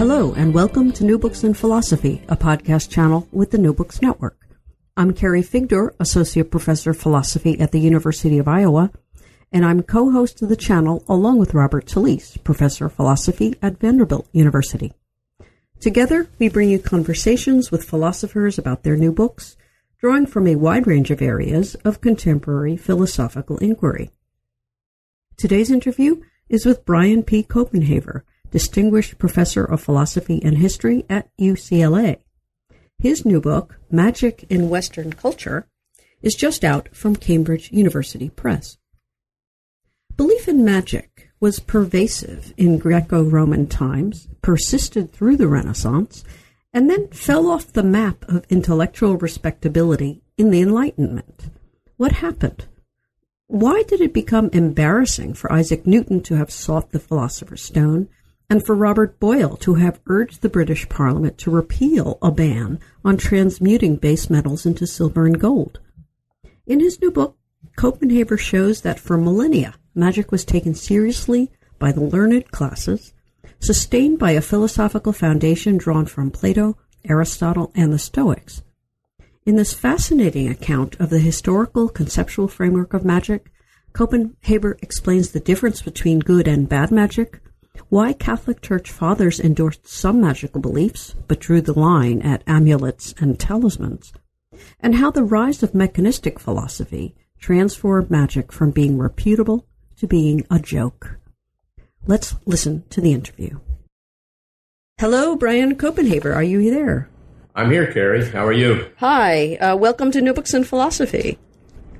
Hello, and welcome to New Books in Philosophy, a podcast channel with the New Books Network. I'm Carrie Figdor, Associate Professor of Philosophy at the University of Iowa, and I'm co-host of the channel along with Robert Talisse, Professor of Philosophy at Vanderbilt University. Together, we bring you conversations with philosophers about their new books, drawing from a wide range of areas of contemporary philosophical inquiry. Today's interview is with Brian P. Copenhaver, Distinguished Professor of Philosophy and History at UCLA. His new book, Magic in Western Culture, is just out from Cambridge University Press. Belief in magic was pervasive in Greco Roman times, persisted through the Renaissance, and then fell off the map of intellectual respectability in the Enlightenment. What happened? Why did it become embarrassing for Isaac Newton to have sought the Philosopher's Stone and for Robert Boyle to have urged the British Parliament to repeal a ban on transmuting base metals into silver and gold. In his new book, Copenhaver shows that for millennia, magic was taken seriously by the learned classes, sustained by a philosophical foundation drawn from Plato, Aristotle, and the Stoics. In this fascinating account of the historical conceptual framework of magic, Copenhaver explains the difference between good and bad magic, why Catholic Church fathers endorsed some magical beliefs but drew the line at amulets and talismans, and how the rise of mechanistic philosophy transformed magic from being reputable to being a joke. Let's listen to the interview. Hello, Brian Copenhaver. Are you there? I'm here, Carrie. How are you? Hi. Uh, welcome to New Books in Philosophy.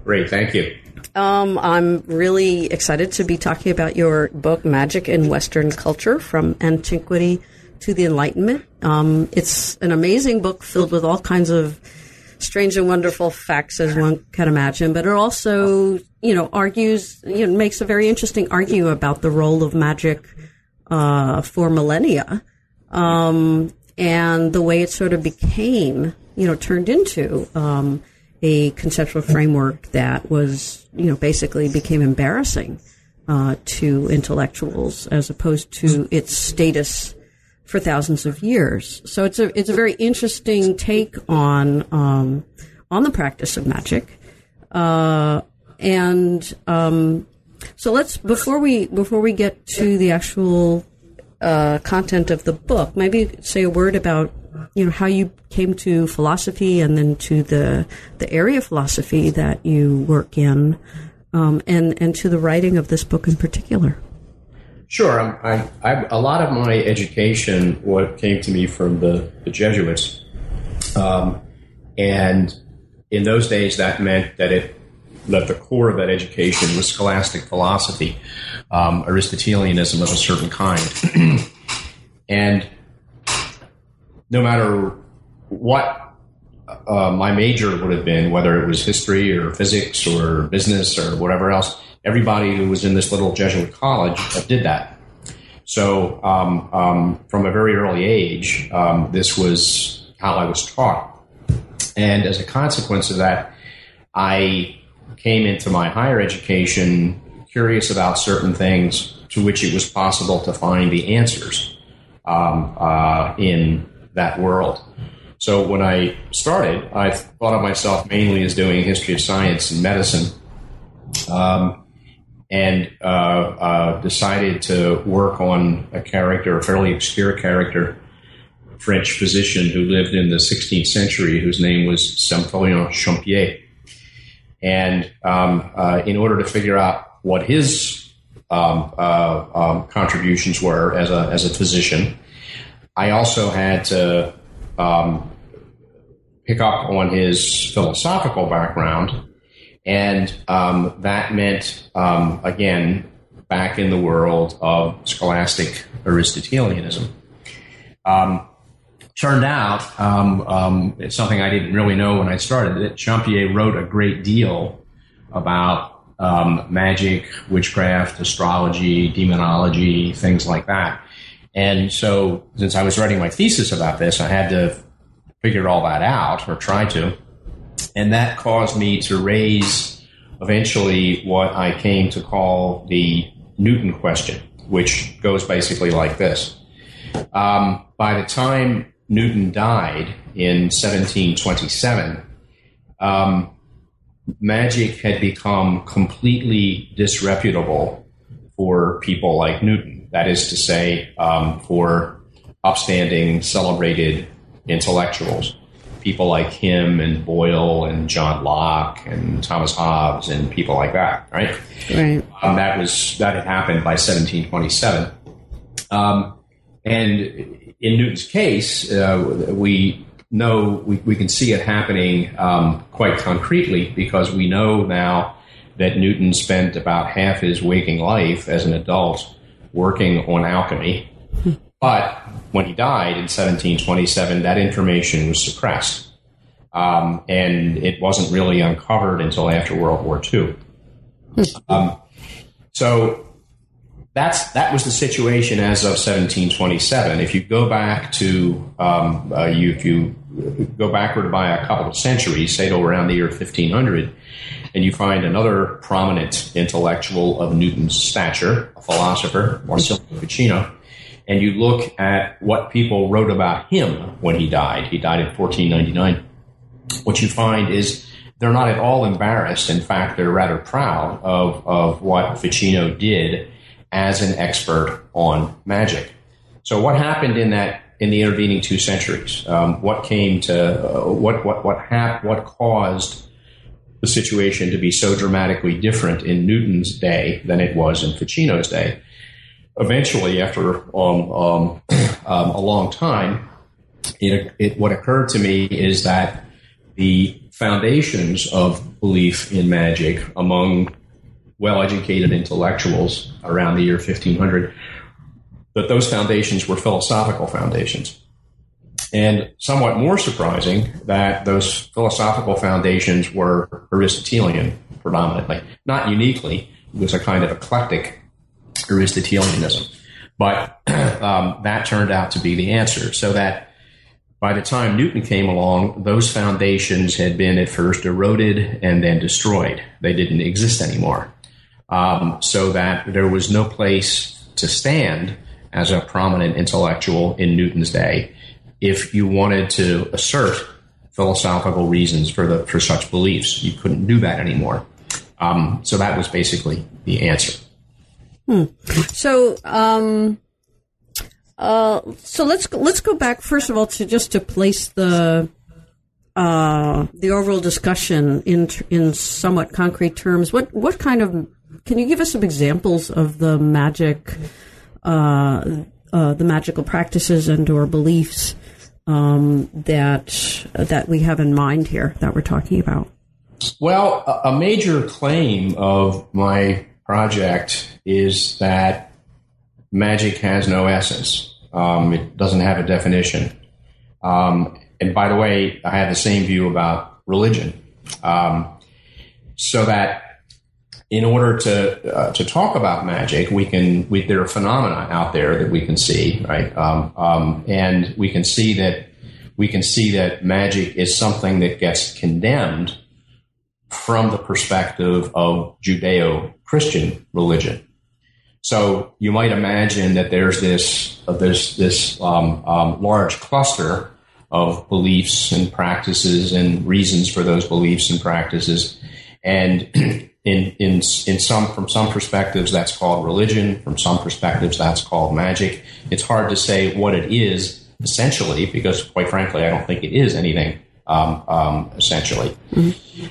Great. Thank you. Um, I'm really excited to be talking about your book, Magic in Western Culture From Antiquity to the Enlightenment. Um, it's an amazing book filled with all kinds of strange and wonderful facts, as one can imagine, but it also, you know, argues, you know, makes a very interesting argument about the role of magic uh, for millennia um, and the way it sort of became, you know, turned into. Um, a conceptual framework that was, you know, basically became embarrassing uh, to intellectuals as opposed to its status for thousands of years. So it's a it's a very interesting take on um, on the practice of magic, uh, and um, so let's before we before we get to the actual uh, content of the book, maybe say a word about you know how you came to philosophy and then to the the area of philosophy that you work in, um, and and to the writing of this book in particular. Sure, I, a lot of my education what came to me from the, the Jesuits, um, and in those days that meant that it that the core of that education was scholastic philosophy, um, Aristotelianism of a certain kind, and no matter what uh, my major would have been, whether it was history or physics or business or whatever else, everybody who was in this little Jesuit college did that. So um, um, from a very early age, um, this was how I was taught. And as a consequence of that, I came into my higher education curious about certain things to which it was possible to find the answers um, uh, in that world. So when I started, I thought of myself mainly as doing history of science and medicine. Um, and uh, uh, decided to work on a character, a fairly obscure character, French physician who lived in the 16th century, whose name was Symphorien Champier. And um, uh, in order to figure out what his um, uh, um, contributions were as a, as a physician, I also had to um, pick up on his philosophical background. And um, that meant, um, again, back in the world of scholastic Aristotelianism. Um, turned out, um, um, it's something I didn't really know when I started, that Champier wrote a great deal about magic, witchcraft, astrology, demonology, things like that. And so, since I was writing my thesis about this, I had to figure all that out, or try to. And that caused me to raise eventually what I came to call the Newton question, which goes basically like this. Um, by the time Newton died in 1727, um, magic had become completely disreputable for people like Newton. That is to say, um, for upstanding, celebrated intellectuals, people like him and Boyle and John Locke and Thomas Hobbes and people like that, right? Right. Um, that was that had happened by 1727, um, and in Newton's case, uh, we know we, we can see it happening um, quite concretely because we know now that Newton spent about half his waking life as an adult working on alchemy. But when he died in 1727, that information was suppressed. Um, and it wasn't really uncovered until after World War II. Um, so that's that was the situation as of 1727. If you go back to um, uh, you, if you go backward by a couple of centuries, say to around the year 1500, and you find another prominent intellectual of Newton's stature, a philosopher, Marsilio Ficino, and you look at what people wrote about him when he died. He died in 1499. What you find is they're not at all embarrassed. In fact, they're rather proud of, of what Ficino did as an expert on magic. So, what happened in that in the intervening two centuries? Um, what came to uh, what what what hap- what caused the situation to be so dramatically different in Newton's day than it was in Ficino's day? Eventually, after um, um, um a long time, it, it, what occurred to me is that the foundations of belief in magic among well educated intellectuals around the year 1500, that those foundations were philosophical foundations. And somewhat more surprising that those philosophical foundations were Aristotelian predominantly, not uniquely. It was a kind of eclectic Aristotelianism. But um, that turned out to be the answer. So that by the time Newton came along, those foundations had been at first eroded and then destroyed. They didn't exist anymore um, so that there was no place to stand as a prominent intellectual in Newton's day if you wanted to assert philosophical reasons for the for such beliefs. You couldn't do that anymore. Um, so that was basically the answer. Hmm. So, um, uh, so let's let's go back first of all to just to place the uh, the overall discussion in in somewhat concrete terms. What what kind of can you give us some examples of the magic, uh, uh, the magical practices and or beliefs um, that that we have in mind here that we're talking about? Well, a major claim of my project is that magic has no essence. Um, it doesn't have a definition. Um, and by the way, I have the same view about religion. Um, so that in order to uh, to talk about magic, we can we, there are phenomena out there that we can see, right? Um, um, and we can see that we can see that magic is something that gets condemned from the perspective of Judeo-Christian religion. So you might imagine that there's this uh, this this um, um large cluster of beliefs and practices and reasons for those beliefs and practices, and in in in some from some perspectives that's called religion. From some perspectives that's called magic. It's hard to say what it is essentially because, quite frankly, I don't think it is anything um, um, essentially. Mm-hmm.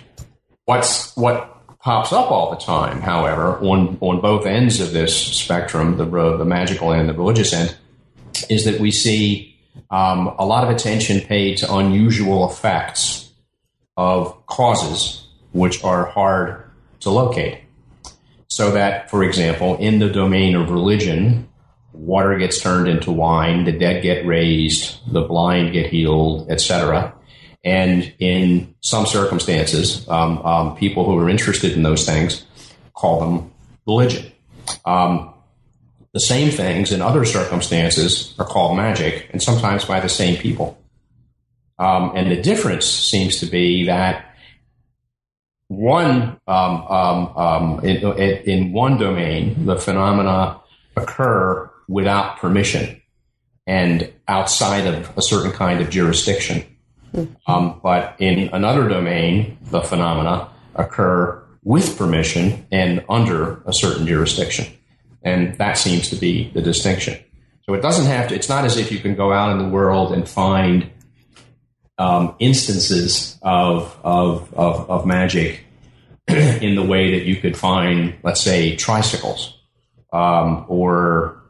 What's what pops up all the time, however, on on both ends of this spectrum, the the magical and the religious end, is that we see um, a lot of attention paid to unusual effects of causes which are hard to locate. So that, for example, in the domain of religion, water gets turned into wine, the dead get raised, the blind get healed, etc. And in some circumstances, um, um, people who are interested in those things call them religion. Um, the same things in other circumstances are called magic, and sometimes by the same people. Um, and the difference seems to be that one um, um, um, in, in, one domain, the phenomena occur without permission and outside of a certain kind of jurisdiction. Um, but in another domain, the phenomena occur with permission and under a certain jurisdiction, and that seems to be the distinction. So it doesn't have to. It's not as if you can go out in the world and find um, instances of, of, of, of magic in the way that you could find, let's say, tricycles um, or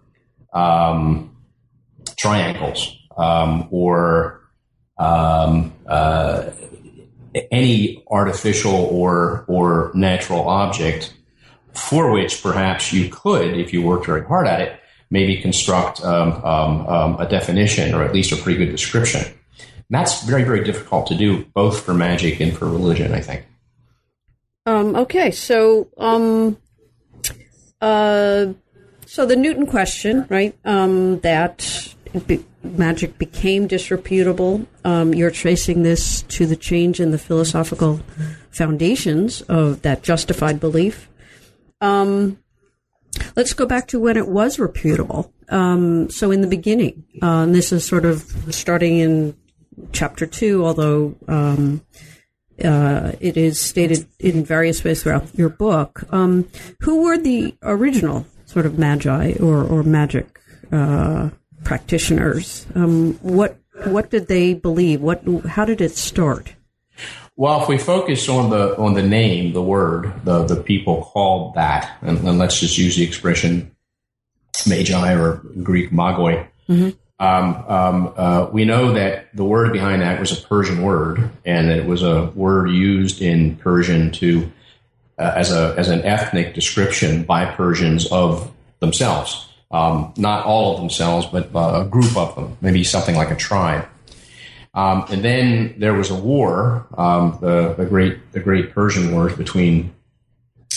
um, triangles um, or um, uh, any artificial or or natural object for which perhaps you could, if you worked very hard at it, maybe construct um, a definition or at least a pretty good description. That's very, very difficult to do, both for magic and for religion, I think. Um, okay, so um, uh, so the Newton question, right? Um, that be- magic became disreputable. Um, you're tracing this to the change in the philosophical foundations of that justified belief. Um, let's go back to when it was reputable. Um, so in the beginning, uh, and this is sort of starting in chapter two, although um, uh, it is stated in various ways throughout your book. Um, who were the original sort of magi or, or magic uh, practitioners? Um, what what did they believe? What how did it start? Well, if we focus on the on the name, the word, the the people called that, and, and let's just use the expression magi or Greek magoi. Mm-hmm. Um, um, uh, we know that the word behind that was a Persian word, and it was a word used in Persian to uh, as a as an ethnic description by Persians of themselves. Um, not all of themselves, but uh, a group of them, maybe something like a tribe. Um, and then there was a war, um, the, the, great the great Persian wars between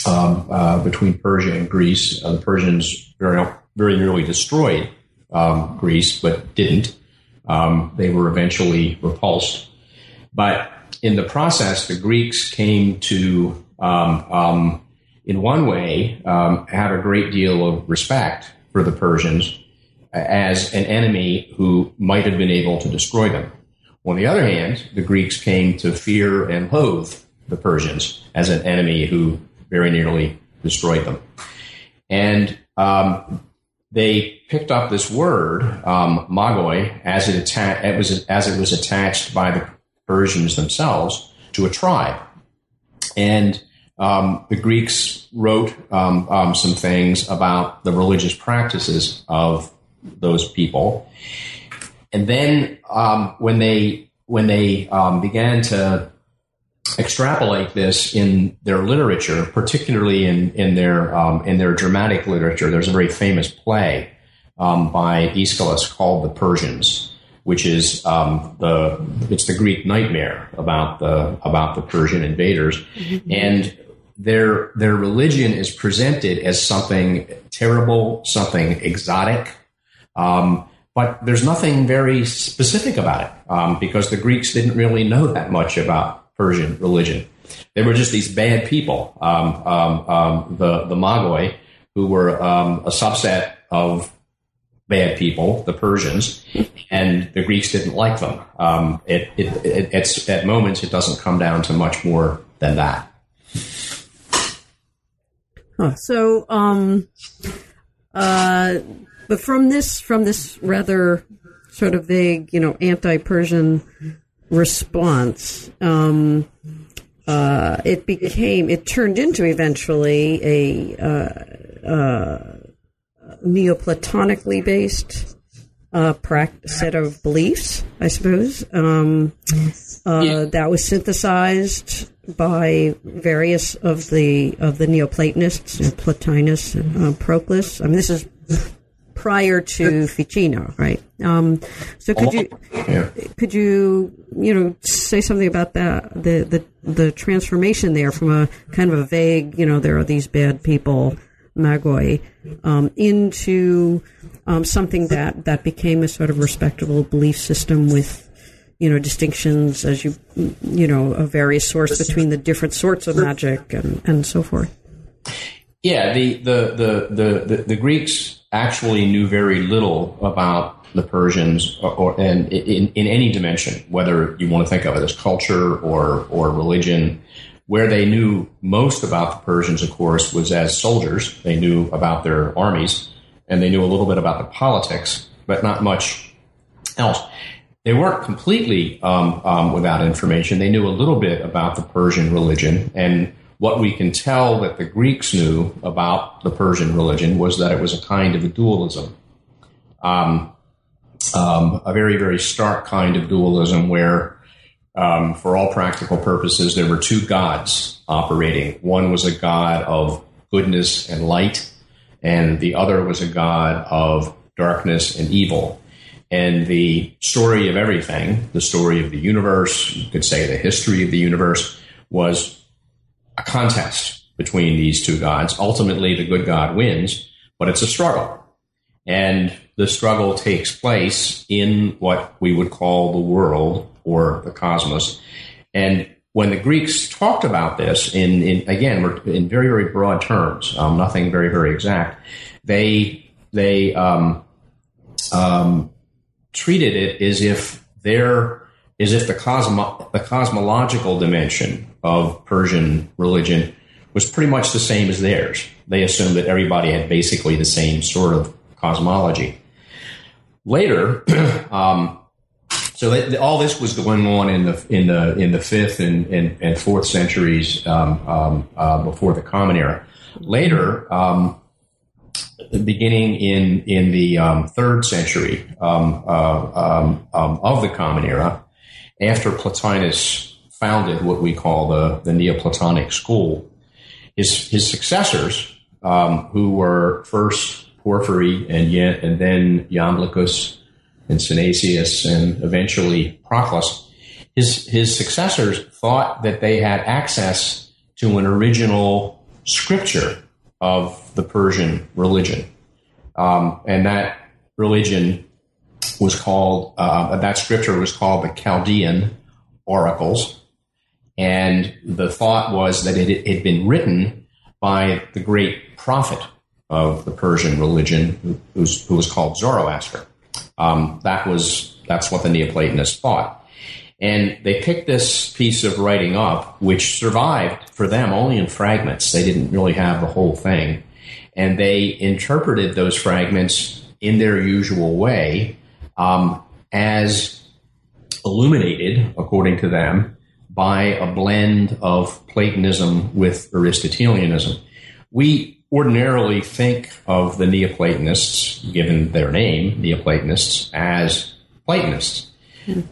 um, uh, between Persia and Greece. Uh, the Persians very very nearly destroyed um, Greece, but didn't. Um, they were eventually repulsed. But in the process, the Greeks came to, um, um in one way, um, have a great deal of respect for the Persians as an enemy who might have been able to destroy them. On the other hand, the Greeks came to fear and loathe the Persians as an enemy who very nearly destroyed them. And um, they picked up this word um, magoi as it, atta- it was as it was attached by the Persians themselves to a tribe, and um, the Greeks wrote um, um some things about the religious practices of those people, and then um, when they when they um, began to extrapolate this in their literature, particularly in in their um, in their dramatic literature. There's a very famous play um, by Aeschylus called "The Persians," which is um, the it's the Greek nightmare about the about the Persian invaders, mm-hmm. and their their religion is presented as something terrible, something exotic. Um, but there's nothing very specific about it um, because the Greeks didn't really know that much about Persian religion. They were just these bad people, um, um, um, the the Magoi, who were um, a subset of bad people, the Persians, and the Greeks didn't like them. Um, it, it, it, at moments, it doesn't come down to much more than that. Huh. So, um, uh, but from this, from this rather sort of vague, you know, anti-Persian response, um, uh, it became, it turned into eventually a uh, uh, Neoplatonically based uh, practice, set of beliefs, I suppose. Um, uh, yeah. That was synthesized by various of the of the Neoplatonists, Plotinus, uh, Proclus. I mean, this is prior to Ficino, right? Um, so could you yeah. could you you know say something about that the the the transformation there from a kind of a vague you know there are these bad people Magoi um, into um, something that that became a sort of respectable belief system with you know distinctions as you you know a various source between the different sorts of magic and and so forth. Yeah, the the the the, the, the Greeks actually knew very little about the Persians, or, or and in, in any dimension, whether you want to think of it as culture or or religion. Where they knew most about the Persians, of course, was as soldiers. They knew about their armies, and they knew a little bit about the politics, but not much else. They weren't completely um, um, without information. They knew a little bit about the Persian religion, and what we can tell that the Greeks knew about the Persian religion was that it was a kind of a dualism, um, um, a very, very stark kind of dualism where, um, for all practical purposes, there were two gods operating. One was a god of goodness and light, and the other was a god of darkness and evil. And the story of everything, the story of the universe, you could say the history of the universe, was a contest between these two gods. Ultimately, the good God wins, but it's a struggle. And the struggle takes place in what we would call the world or the cosmos. And when the Greeks talked about this in, in again, in very, very broad terms, um, nothing very, very exact, they, they, um, um, treated it as if there, as if the cosmo, the cosmological dimension of Persian religion was pretty much the same as theirs. They assumed that everybody had basically the same sort of cosmology. Later, um, so all this was going on in the in the in the fifth and, and, and fourth centuries um, um, uh, before the Common Era. Later, um, beginning in in the um, third century um, uh, of the Common Era, after Plotinus founded what we call the, the Neoplatonic school. His, his successors, um, who were first Porphyry and and then Iamblichus and Synesius and eventually Proclus, his, his successors thought that they had access to an original scripture of the Persian religion. Um, and that religion was called, uh, that scripture was called the Chaldean oracles. And the thought was that it had been written by the great prophet of the Persian religion, who, who was called Zoroaster. Um, that was that's what the Neoplatonists thought. And they picked this piece of writing up, which survived for them only in fragments. They didn't really have the whole thing. And they interpreted those fragments in their usual way um, as illuminated, according to them, by a blend of Platonism with Aristotelianism. We ordinarily think of the Neoplatonists, given their name, Neoplatonists, as Platonists.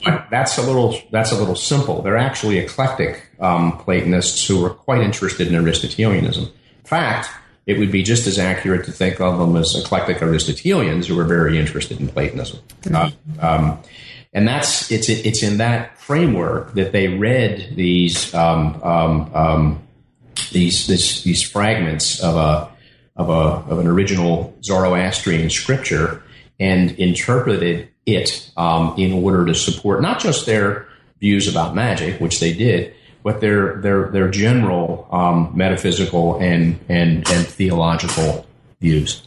But that's a little that's a little simple. They're actually eclectic um, Platonists who were quite interested in Aristotelianism. In fact, it would be just as accurate to think of them as eclectic Aristotelians who were very interested in Platonism. Uh, um, and that's it's it's in that framework that they read these um, um, um, these this, these fragments of a of a of an original Zoroastrian scripture and interpreted it um, in order to support not just their views about magic, which they did, but their their their general um, metaphysical and and and theological views.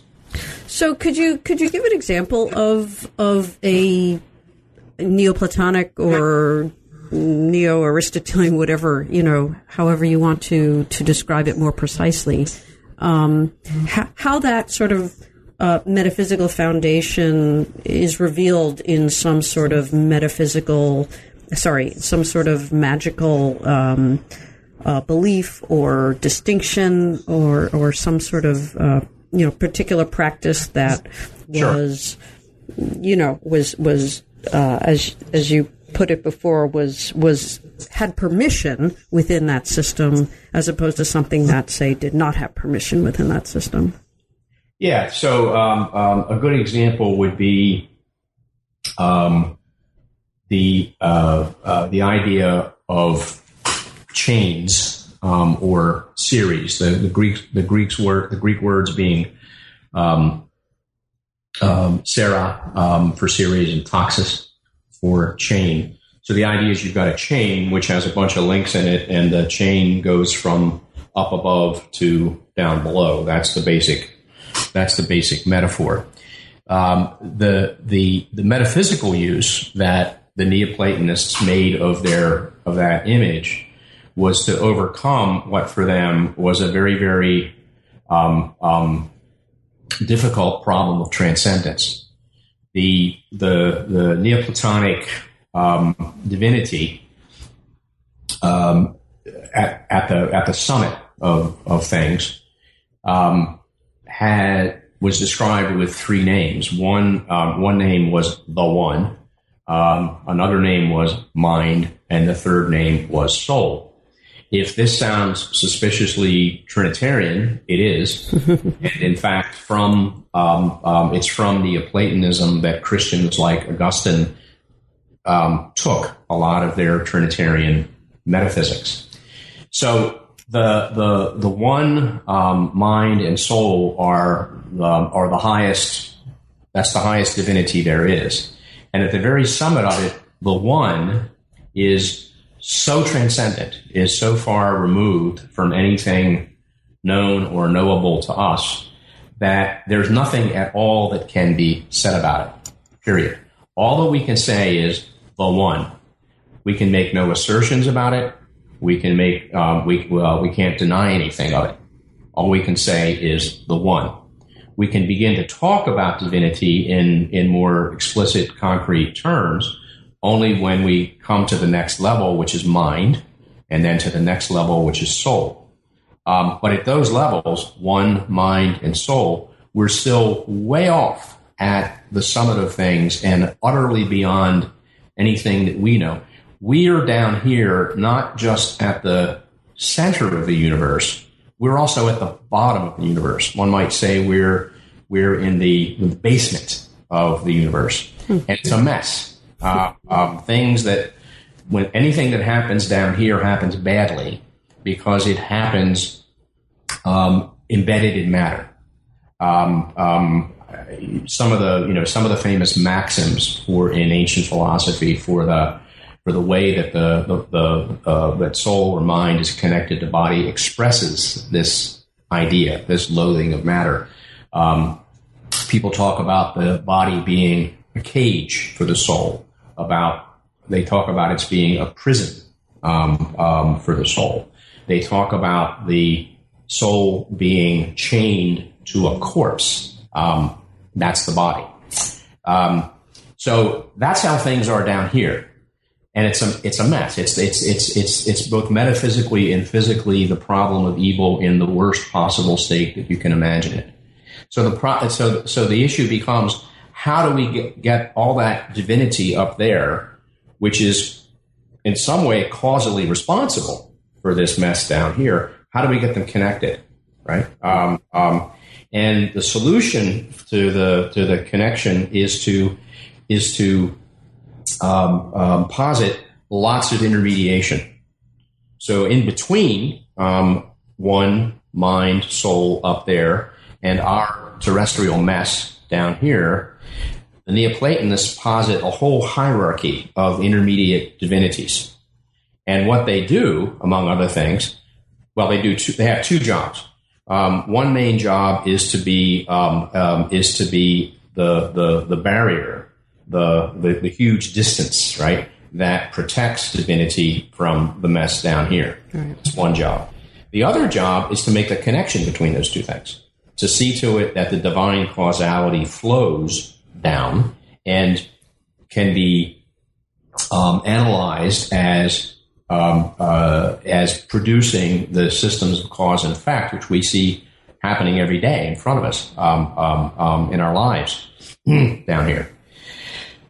So could you could you give an example of of a Neoplatonic or Neo Aristotelian, whatever you know, however you want to to describe it more precisely. um, how, how that sort of uh, metaphysical foundation is revealed in some sort of metaphysical, sorry, some sort of magical um, uh, belief or distinction or or some sort of uh, you know particular practice that was sure. you know was was uh, as as you put it before was was had permission within that system as opposed to something that say did not have permission within that system. Yeah. So um, um, a good example would be um, the uh, uh, the idea of chains um, or series. The, the Greek the Greeks were the Greek words being um, um, seira for series and taxis for chain. So the idea is you've got a chain which has a bunch of links in it, and the chain goes from up above to down below. That's the basic. That's the basic metaphor. Um, the the the metaphysical use that the Neoplatonists made of their of that image was to overcome what for them was a very very um, um, difficult problem of transcendence the the the Neoplatonic um, divinity um, at, at the at the summit of of things um, had was described with three names. One um, one name was the One, um, another name was Mind, and the third name was Soul if this sounds suspiciously Trinitarian, it is. and in fact, from um, um, it's from Neoplatonism that Christians like Augustine um, took a lot of their Trinitarian metaphysics. So the the the one um, mind and soul are um, are the highest. That's the highest divinity there is, and at the very summit of it, the one is so transcendent, is so far removed from anything known or knowable to us that there's nothing at all that can be said about it. Period. All that we can say is the one. We can make no assertions about it. We can make um, we well, we can't deny anything of it. All we can say is the one. We can begin to talk about divinity in in more explicit, concrete terms only when we come to the next level, which is mind, and then to the next level, which is soul. Um, but at those levels, one, mind, and soul, we're still way off at the summit of things and utterly beyond anything that we know. We are down here, not just at the center of the universe, we're also at the bottom of the universe. One might say we're, we're in the, the basement of the universe. Hmm. And it's a mess uh, um, things that when anything that happens down here happens badly because it happens um, embedded in matter. Um, um, some of the you know some of the famous maxims for in ancient philosophy for the for the way that the the, the uh, that soul or mind is connected to body expresses this idea, this loathing of matter. Um, people talk about the body being a cage for the soul about they talk about its being a prison um, um, for the soul. They talk about the soul being chained to a corpse. Um, that's the body. Um, so that's how things are down here, and it's a it's a mess. It's it's it's it's it's both metaphysically and physically the problem of evil in the worst possible state that you can imagine it. So the pro- so so the issue becomes how do we get, get all that divinity up there, which is in some way causally responsible for this mess down here? How do we get them connected? Right. Um, um, and the solution to the to the connection is to is to um, um posit lots of intermediation. So in between um, one mind soul up there and our terrestrial mess down here, the Neoplatonists posit a whole hierarchy of intermediate divinities. And what they do, among other things, well, they do two, they have two jobs. Um, one main job is to be um, um, is to be the the, the barrier, the, the the huge distance, right, that protects divinity from the mess down here. Right. It's one job. The other job is to make the connection between those two things, to see to it that the divine causality flows down and can be um, analyzed as um, uh, as producing the systems of cause and effect, which we see happening every day in front of us um, um, um in our lives down here.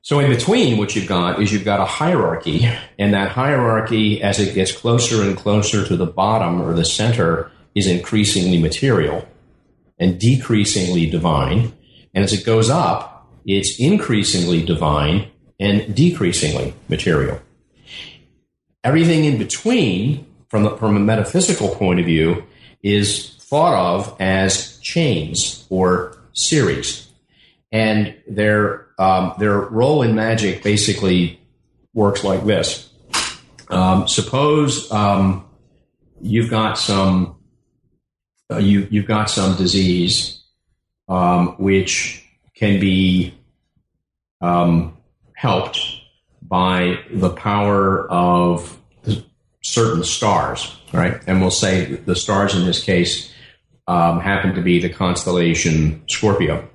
So in between, what you've got is you've got a hierarchy, and that hierarchy, as it gets closer and closer to the bottom or the center, is increasingly material and decreasingly divine. And as it goes up, it's increasingly divine and decreasingly material. Everything in between, from, the, from a metaphysical point of view, is thought of as chains or series. And their, um, their role in magic basically works like this. Um, suppose um, you've got some uh, you, you've got some disease um, which can be um, helped by the power of certain stars, right? And we'll say the stars in this case um, happen to be the constellation Scorpio.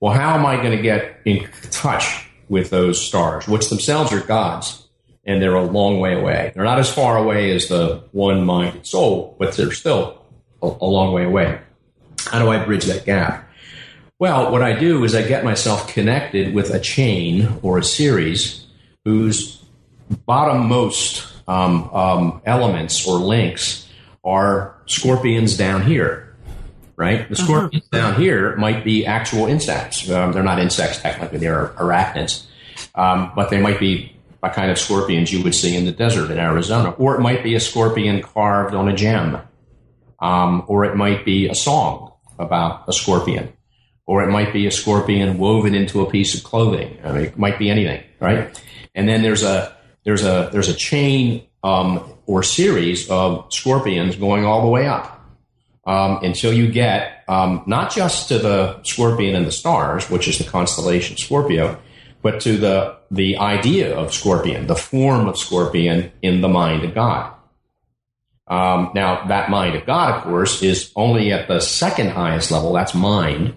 Well, how am I going to get in touch with those stars, which themselves are gods, and they're a long way away? They're not as far away as the one minded soul, but they're still a, a long way away. How do I bridge that gap? Well, what I do is I get myself connected with a chain or a series whose bottommost um, um, elements or links are scorpions down here, right? The uh-huh. scorpions uh-huh. down here might be actual insects. Um, they're not insects technically; they're arachnids, um, but they might be a kind of scorpions you would see in the desert in Arizona, or it might be a scorpion carved on a gem, um, or it might be a song about a scorpion, or it might be a scorpion woven into a piece of clothing. I mean, it might be anything, right? And then there's a there's a there's a chain um, or series of scorpions going all the way up um, until you get um, not just to the scorpion and the stars, which is the constellation Scorpio, but to the the idea of scorpion, the form of scorpion in the mind of God. Um, now, that mind of God, of course, is only at the second highest level. That's mind.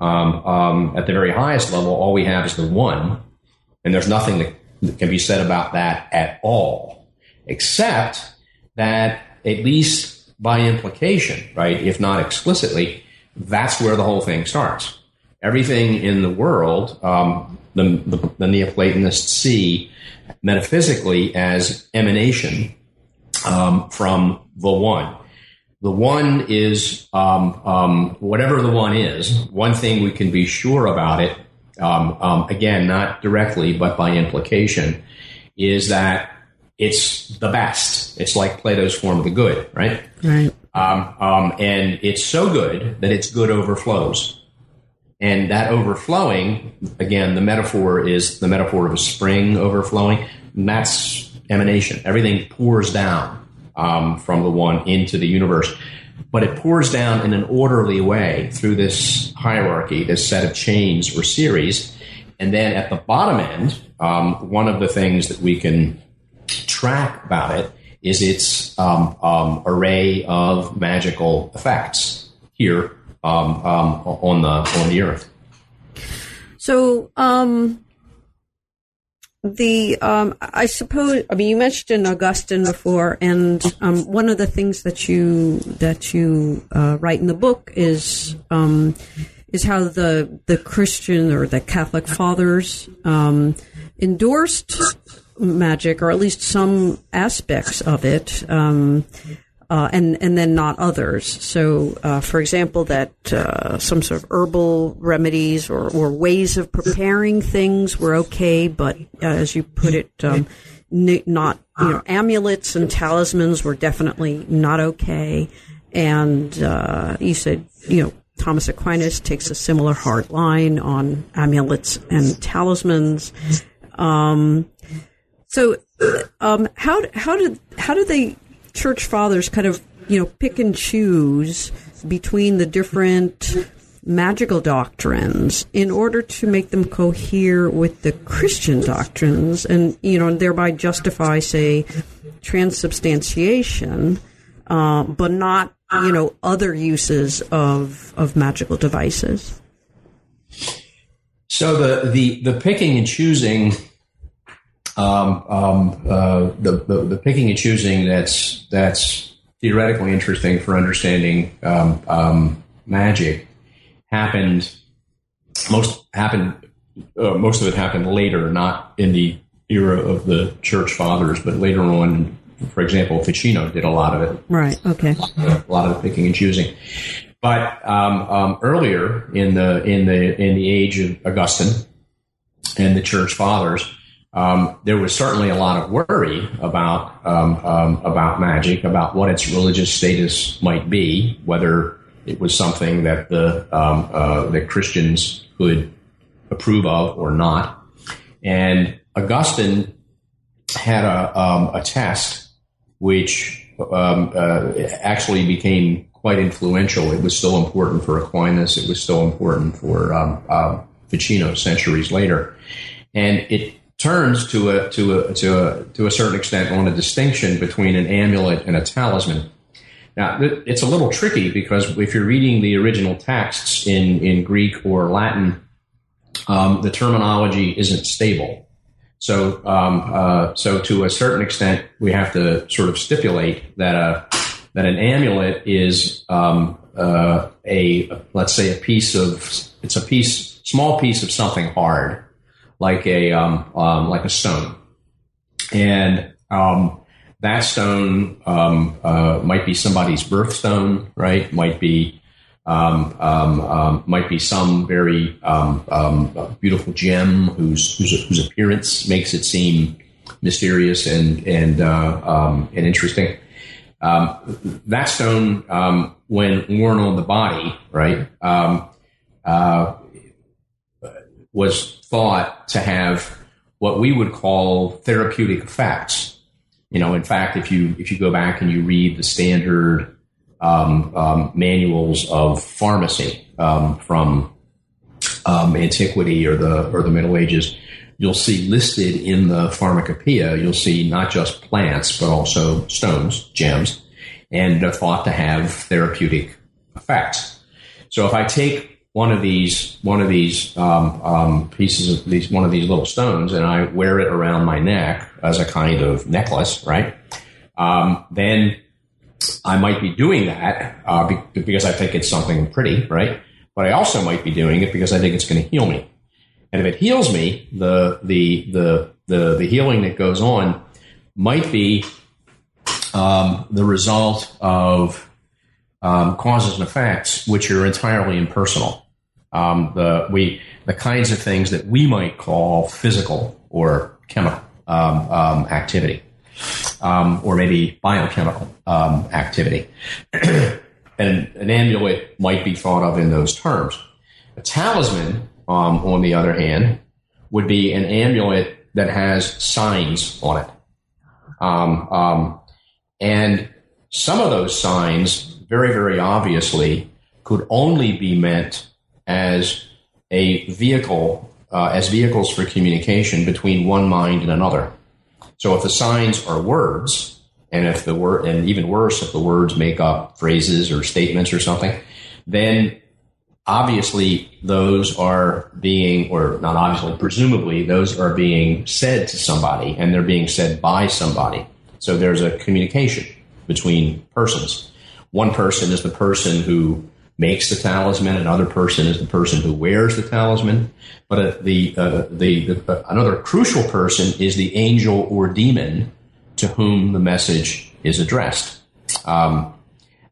Um, um, at the very highest level, all we have is the one, and there's nothing that, that can be said about that at all, except that at least by implication, right, if not explicitly, that's where the whole thing starts. Everything in the world, um, the, the, the Neoplatonists see metaphysically as emanation um, from the one. The one is um, um, whatever the one is. One thing we can be sure about it, um, um, again, not directly but by implication, is that it's the best. It's like Plato's form of the good, right? Right. Um, um, and it's so good that its good overflows. And that overflowing, again, the metaphor is the metaphor of a spring overflowing. And that's emanation. Everything pours down um, from the one into the universe. But it pours down in an orderly way through this hierarchy, this set of chains or series. And then at the bottom end, um, one of the things that we can track about it is its um, um, array of magical effects here um, um on the on the earth. So, um, the um, I suppose I mean you mentioned Augustine before, and one of the things that you that you uh, write in the book is is how the the Christian or the Catholic fathers endorsed magic, or at least some aspects of it, um, uh, and and then not others. So, uh, for example, that uh, some sort of herbal remedies or, or ways of preparing things were okay, but uh, as you put it, um, n- not you know amulets and talismans were definitely not okay. And uh, you said you know Thomas Aquinas takes a similar hard line on amulets and talismans. Um, so, um, how how did how did the church fathers kind of you know pick and choose between the different magical doctrines in order to make them cohere with the Christian doctrines and you know and thereby justify say transubstantiation uh, but not you know other uses of of magical devices. So the the the picking and choosing, um, um, uh, the, the, the picking and choosing that's that's theoretically interesting for understanding um, um magic happened most happened uh, most of it happened later, not in the era of the church fathers, but later on. For example, Ficino did a lot of it. Right. Okay. A lot of the picking and choosing. But um, um, earlier in the in the in the age of Augustine and the church fathers, um, there was certainly a lot of worry about um, um, about magic, about what its religious status might be, whether it was something that the um, uh, that Christians could approve of or not. And Augustine had a, a test which uh, actually became quite influential. It was still important for Aquinas. It was still important for um, uh, Ficino centuries later, and it turns to a to a to a to a certain extent on a distinction between an amulet and a talisman. Now, it's a little tricky because if you're reading the original texts in, in Greek or Latin, um, the terminology isn't stable. So, um, uh, so to a certain extent, we have to sort of stipulate that a that an amulet is um, uh, a let's say a piece of it's a piece small piece of something hard like a um, um, like a stone. And um, that stone um, uh, might be somebody's birthstone right? Might be um, might be some very beautiful gem whose, whose whose appearance makes it seem mysterious and and uh, and interesting. That stone, when worn on the body, right, uh, was thought to have what we would call therapeutic effects. You know, in fact, if you if you go back and you read the standard um, um, manuals of pharmacy um, from antiquity or the or the Middle Ages, you'll see listed in the pharmacopoeia, you'll see not just plants, but also stones, gems, and they're thought to have therapeutic effects. So if I take one of these one of these um, um, pieces of these one of these little stones and I wear it around my neck as a kind of necklace, right? Um, then I might be doing that uh, because I think it's something pretty, right? But I also might be doing it because I think it's going to heal me. And if it heals me, the the the the, the healing that goes on might be um, the result of um, causes and effects, which are entirely impersonal. Um, the we the kinds of things that we might call physical or chemical um, um, activity, um, or maybe biochemical activity. and an amulet might be thought of in those terms. A talisman um, on the other hand, would be an amulet that has signs on it. Um, um, and some of those signs, very, very obviously, could only be meant as a vehicle, uh, as vehicles for communication between one mind and another. So if the signs are words, and if the word, and even worse, if the words make up phrases or statements or something, then obviously those are being, or not obviously, presumably those are being said to somebody and they're being said by somebody. So there's a communication between persons. One person is the person who makes the talisman, another person is the person who wears the talisman. But uh, the, uh, the, the uh, another crucial person is the angel or demon to whom the message is addressed. Um,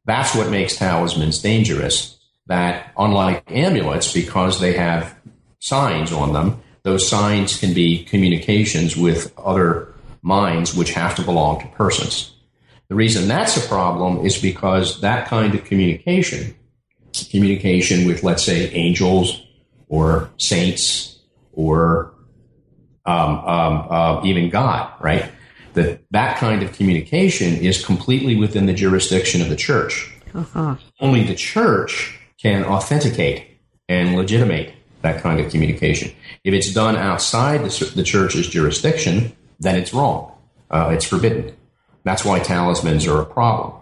that's what makes talismans dangerous that unlike amulets, because they have signs on them, those signs can be communications with other minds which have to belong to persons. The reason that's a problem is because that kind of communication, communication with, let's say, angels or saints or um, um, uh, even God, right? That that kind of communication is completely within the jurisdiction of the church. Uh-huh. Only the church can authenticate and legitimate that kind of communication. If it's done outside the, the church's jurisdiction, then it's wrong. Uh, it's forbidden. That's why talismans are a problem.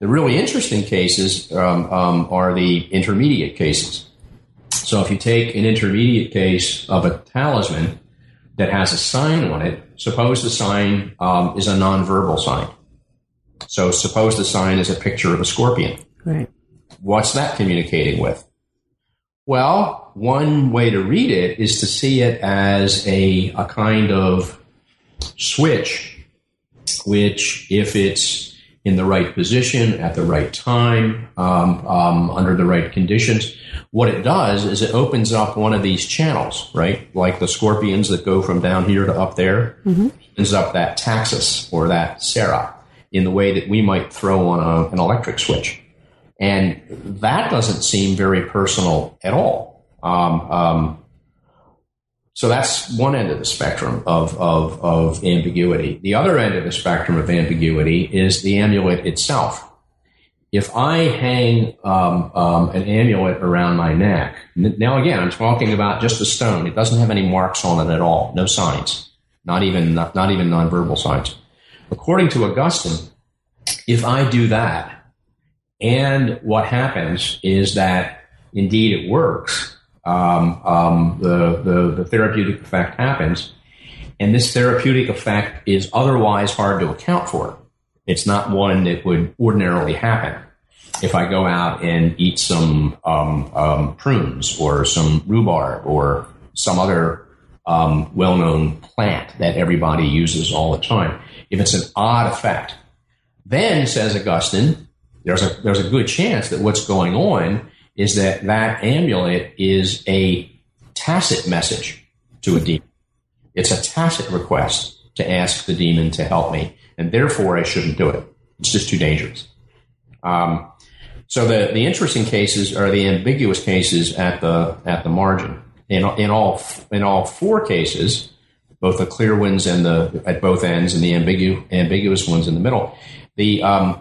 The really interesting cases um, um, are the intermediate cases. So if you take an intermediate case of a talisman that has a sign on it, suppose the sign um, is a nonverbal sign. So suppose the sign is a picture of a scorpion. Right. What's that communicating with? Well, one way to read it is to see it as a, a kind of switch, which, if it's in the right position at the right time, um, um, under the right conditions, what it does is it opens up one of these channels, right? Like the scorpions that go from down here to up there, mm-hmm. opens up that taxis or that seira in the way that we might throw on a, an electric switch. And that doesn't seem very personal at all. Um, um, so that's one end of the spectrum of, of, of ambiguity. The other end of the spectrum of ambiguity is the amulet itself. If I hang um, um an amulet around my neck, now again, I'm talking about just a stone. It doesn't have any marks on it at all, no signs, not even not, not even nonverbal signs. According to Augustine, if I do that, and what happens is that indeed it works, um, um, the, the, the therapeutic effect happens, and this therapeutic effect is otherwise hard to account for. It's not one that would ordinarily happen if I go out and eat some um, um prunes or some rhubarb or some other um, well-known plant that everybody uses all the time. If it's an odd effect, then, says Augustine, there's a, there's a good chance that what's going on is that that amulet is a tacit message to a demon. It's a tacit request to ask the demon to help me, and therefore I shouldn't do it. It's just too dangerous. Um, so the, the interesting cases are the ambiguous cases at the at the margin. In, in all in all four cases, both the clear ones and the at both ends, and the ambigu, ambiguous ones in the middle, the um,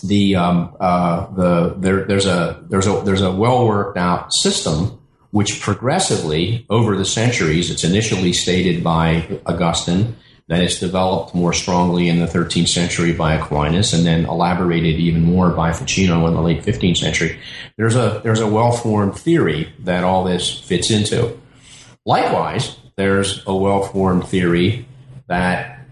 the um, uh, the there, there's a there's a there's a well worked out system which progressively over the centuries it's initially stated by Augustine then it's developed more strongly in the 13th century by Aquinas and then elaborated even more by Ficino in the late 15th century. There's a there's a well formed theory that all this fits into. Likewise there's a well formed theory that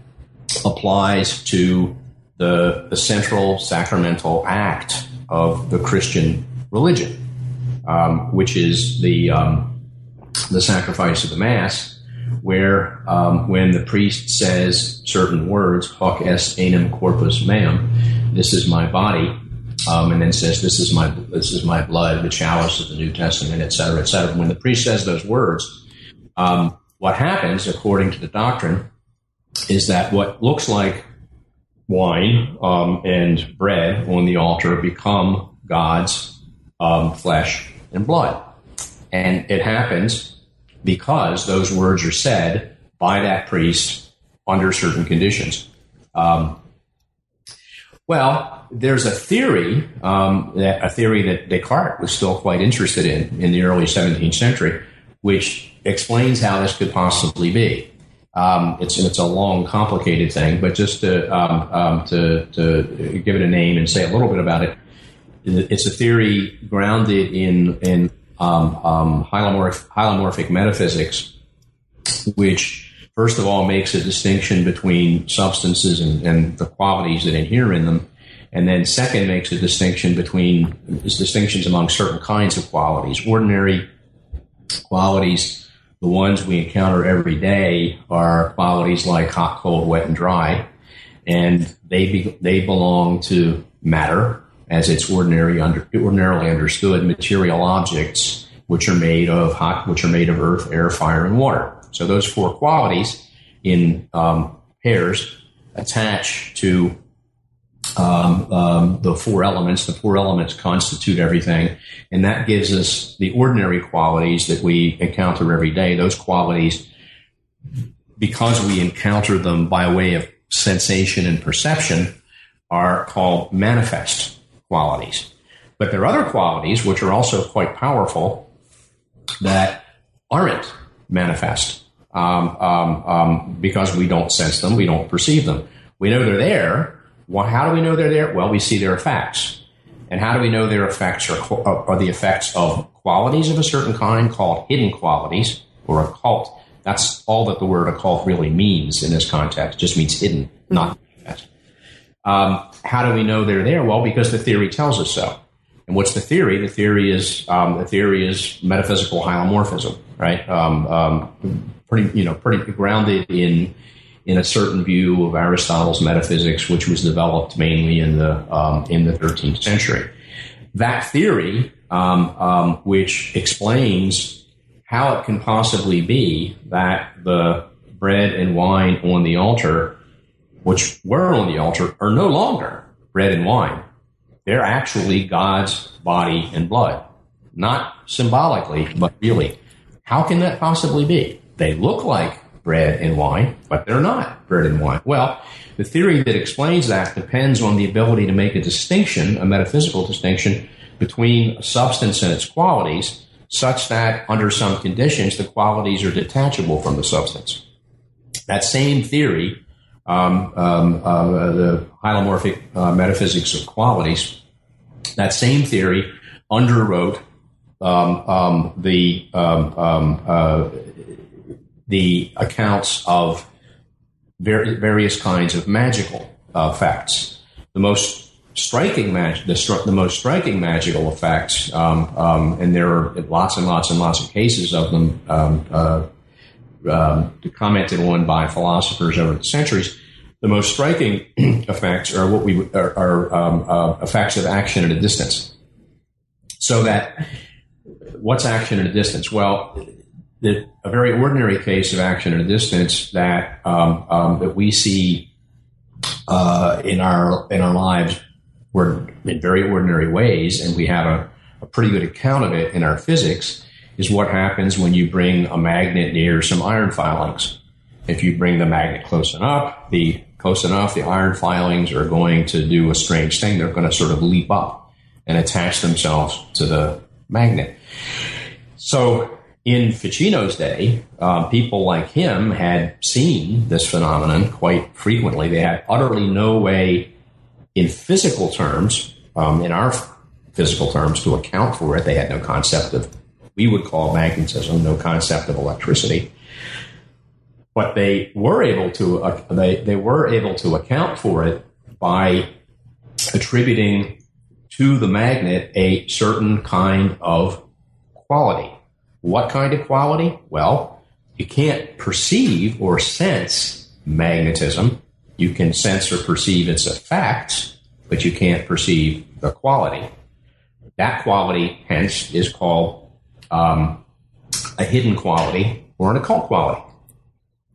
applies to the, the central sacramental act of the Christian religion, um, which is the um, the sacrifice of the Mass, where um, when the priest says certain words, "Hoc est enim corpus meum," this is my body, um, and then says, "This is my this is my blood," the chalice of the New Testament, etc., etc. When the priest says those words, um, what happens, according to the doctrine, is that what looks like wine um, and bread on the altar become God's um, flesh and blood. And it happens because those words are said by that priest under certain conditions. Um, well, there's a theory, um, that, a theory that Descartes was still quite interested in in the early 17th century, which explains how this could possibly be. Um, it's it's a long, complicated thing, but just to, um, um, to to give it a name and say a little bit about it, it's a theory grounded in in um, um, hylomorph, hylomorphic metaphysics, which first of all makes a distinction between substances and, and the qualities that inhere in them, and then second makes a distinction between distinctions among certain kinds of qualities, ordinary qualities the ones we encounter every day are qualities like hot, cold, wet, and dry, and they be, they belong to matter as it's ordinary under, ordinarily understood material objects which are made of hot, which are made of earth, air, fire, and water. So those four qualities in um, pairs attach to um, um, the four elements. The four elements constitute everything, and that gives us the ordinary qualities that we encounter every day. Those qualities, because we encounter them by way of sensation and perception, are called manifest qualities. But there are other qualities which are also quite powerful that aren't manifest um, um, um because we don't sense them, we don't perceive them. We know they're there Well, how do we know they're there? Well, we see their effects. And how do we know their effects are, are the effects of qualities of a certain kind called hidden qualities or occult? That's all that the word occult really means in this context. It just means hidden, mm-hmm. not um, how do we know they're there? Well, because the theory tells us so. And what's the theory? The theory is um, the theory is metaphysical hylomorphism, right? Um, um, pretty, you know, pretty grounded in in a certain view of Aristotle's metaphysics, which was developed mainly in the um, in the 13th century. That theory, um, um, which explains how it can possibly be that the bread and wine on the altar, which were on the altar, are no longer bread and wine. They're actually God's body and blood, not symbolically, but really. How can that possibly be? They look like bread and wine, but they're not bread and wine. Well, the theory that explains that depends on the ability to make a distinction, a metaphysical distinction, between substance and its qualities, such that under some conditions the qualities are detachable from the substance. That same theory, um, um, uh, the hylomorphic uh, metaphysics of qualities, that same theory underwrote um, um the um, um, uh, the accounts of various kinds of magical uh, effects. The most striking mag- the, stri- the, most striking magical effects, um, um, and there are lots and lots and lots of cases of them um, uh, um, commented on by philosophers over the centuries. The most striking effects are what we are, are um, uh, effects of action at a distance. So that what's action at a distance? Well, the, a very ordinary case of action at a distance that um, um, that we see uh, in our in our lives, we're in very ordinary ways, and we have a, a pretty good account of it in our physics. Is what happens when you bring a magnet near some iron filings. If you bring the magnet close enough, the close enough, the iron filings are going to do a strange thing. They're going to sort of leap up and attach themselves to the magnet. So in Ficino's day, um, people like him had seen this phenomenon quite frequently. They had utterly no way, in physical terms, um, in our physical terms, to account for it. They had no concept of we would call magnetism, no concept of electricity. But they were able to uh, they they were able to account for it by attributing to the magnet a certain kind of quality what kind of quality? Well, you can't perceive or sense magnetism. You can sense or perceive its effects, but you can't perceive the quality. That quality, hence, is called um, a hidden quality or an occult quality.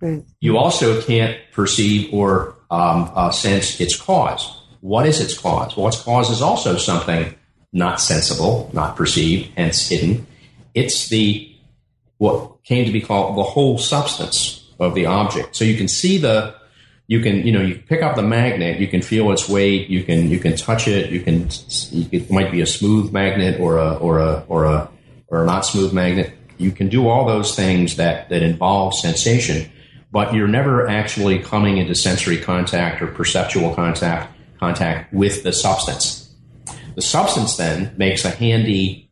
Right. You also can't perceive or um, uh, sense its cause. What is its cause? Well, its cause is also something not sensible, not perceived, hence hidden. It's the what came to be called the whole substance of the object. So you can see the you can you know you pick up the magnet, you can feel its weight, you can you can touch it, you can it might be a smooth magnet or a or a or a or a not smooth magnet. You can do all those things that that involve sensation, but you're never actually coming into sensory contact or perceptual contact contact with the substance. The substance then makes a handy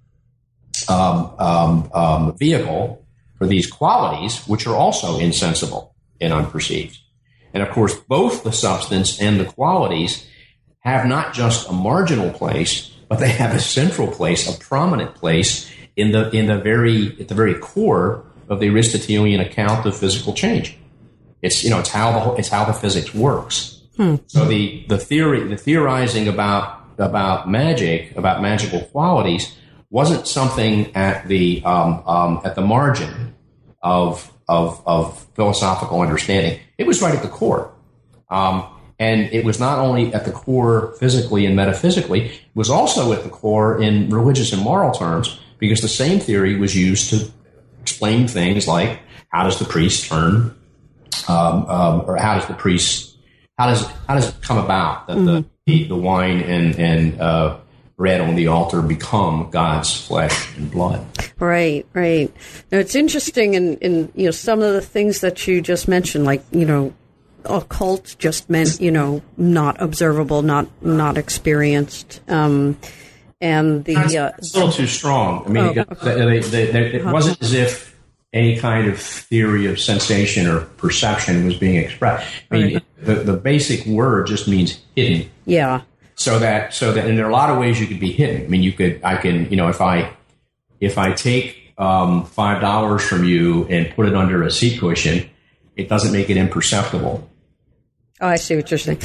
um, um, um, vehicle for these qualities, which are also insensible and unperceived. And of course, both the substance and the qualities have not just a marginal place, but they have a central place, a prominent place in the in the very at the very core of the Aristotelian account of physical change. It's you know it's how the it's how the physics works. Hmm. So the the theory the theorizing about about magic about magical qualities wasn't something at the um, um, at the margin of, of, of philosophical understanding. It was right at the core, um, and it was not only at the core physically and metaphysically. It was also at the core in religious and moral terms because the same theory was used to explain things like how does the priest turn, um, um, or how does the priest how does how does it come about that mm-hmm. the the wine and and uh, bread on the altar become God's flesh and blood. Right, right. Now it's interesting in, in you know some of the things that you just mentioned, like you know occult just meant you know not observable, not not experienced. Um, and the uh, it's a little too strong. I mean, oh, okay. they, they, they, it wasn't as if any kind of theory of sensation or perception was being expressed. I mean, okay. the, the basic word just means hidden. Yeah. So that so that and there are a lot of ways you could be hidden. I mean, you could I can you know if I if I take um, five dollars from you and put it under a seat cushion, it doesn't make it imperceptible. Oh, I see what you're saying.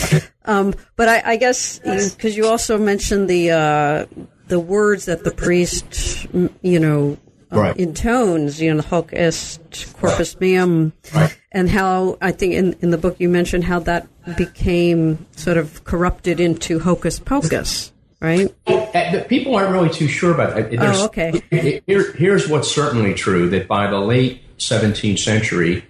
Um, but I, I guess because you also mentioned the uh, the words that the priest, you know, uh, right. intones, you know, the hoc est corpus meum, right. and how I think in, in the book you mentioned how that became sort of corrupted into hocus pocus, right? People aren't really too sure about that. There's, oh, okay. Here, here's what's certainly true: that by the late 17th century,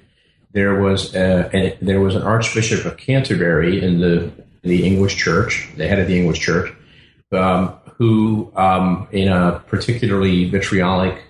there was a, a, there was an Archbishop of Canterbury in the in the English Church, the head of the English Church, um, who, um, in a particularly vitriolic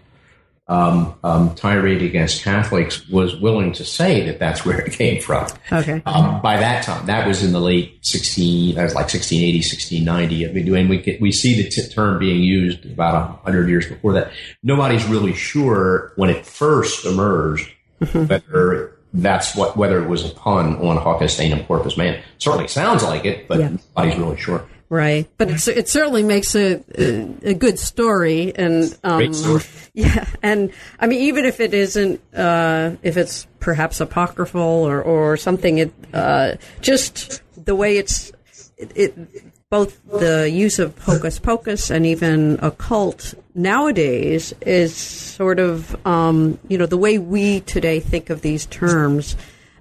um, um, tirade against Catholics was willing to say that that's where it came from. Okay. Um, by that time, that was in the late 16, that was like 1680, 1690. I mean, and we, we see the t- term being used about 100 years before that. Nobody's really sure when it first emerged mm-hmm. whether that's what, whether it was a pun on hoc est enim corpus meum. Certainly sounds like it, but yeah. nobody's really sure. Right, but it certainly makes a, a, a good story, and um, story. yeah, and I mean, even if it isn't, uh, if it's perhaps apocryphal or or something, it uh, just the way it's it, it, both the use of hocus pocus and even occult nowadays is sort of um, you know the way we today think of these terms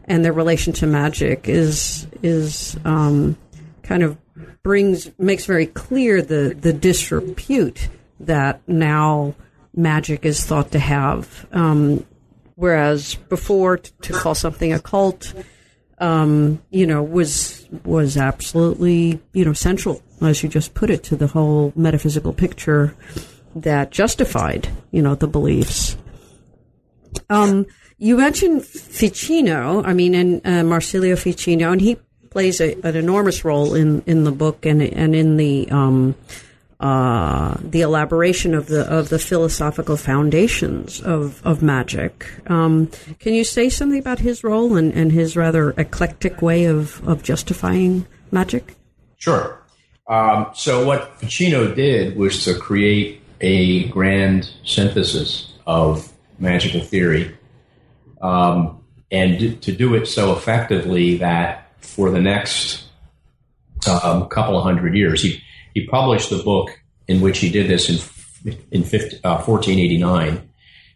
and their relation to magic is is um, kind of brings makes very clear the the disrepute that now magic is thought to have. Um, whereas before, t- to call something occult, um, you know, was was absolutely you know central, as you just put it, to the whole metaphysical picture that justified you know the beliefs. Um, you mentioned Ficino, I mean, and uh, Marsilio Ficino, and he plays a, an enormous role in, in the book and and in the um, uh, the elaboration of the of the philosophical foundations of of magic. Um, can you say something about his role and, and his rather eclectic way of, of justifying magic? Sure. Um, so what Ficino did was to create a grand synthesis of magical theory, um, and to do it so effectively that for the next um, couple of hundred years. He he published the book in which he did this in in 50, uh, 1489,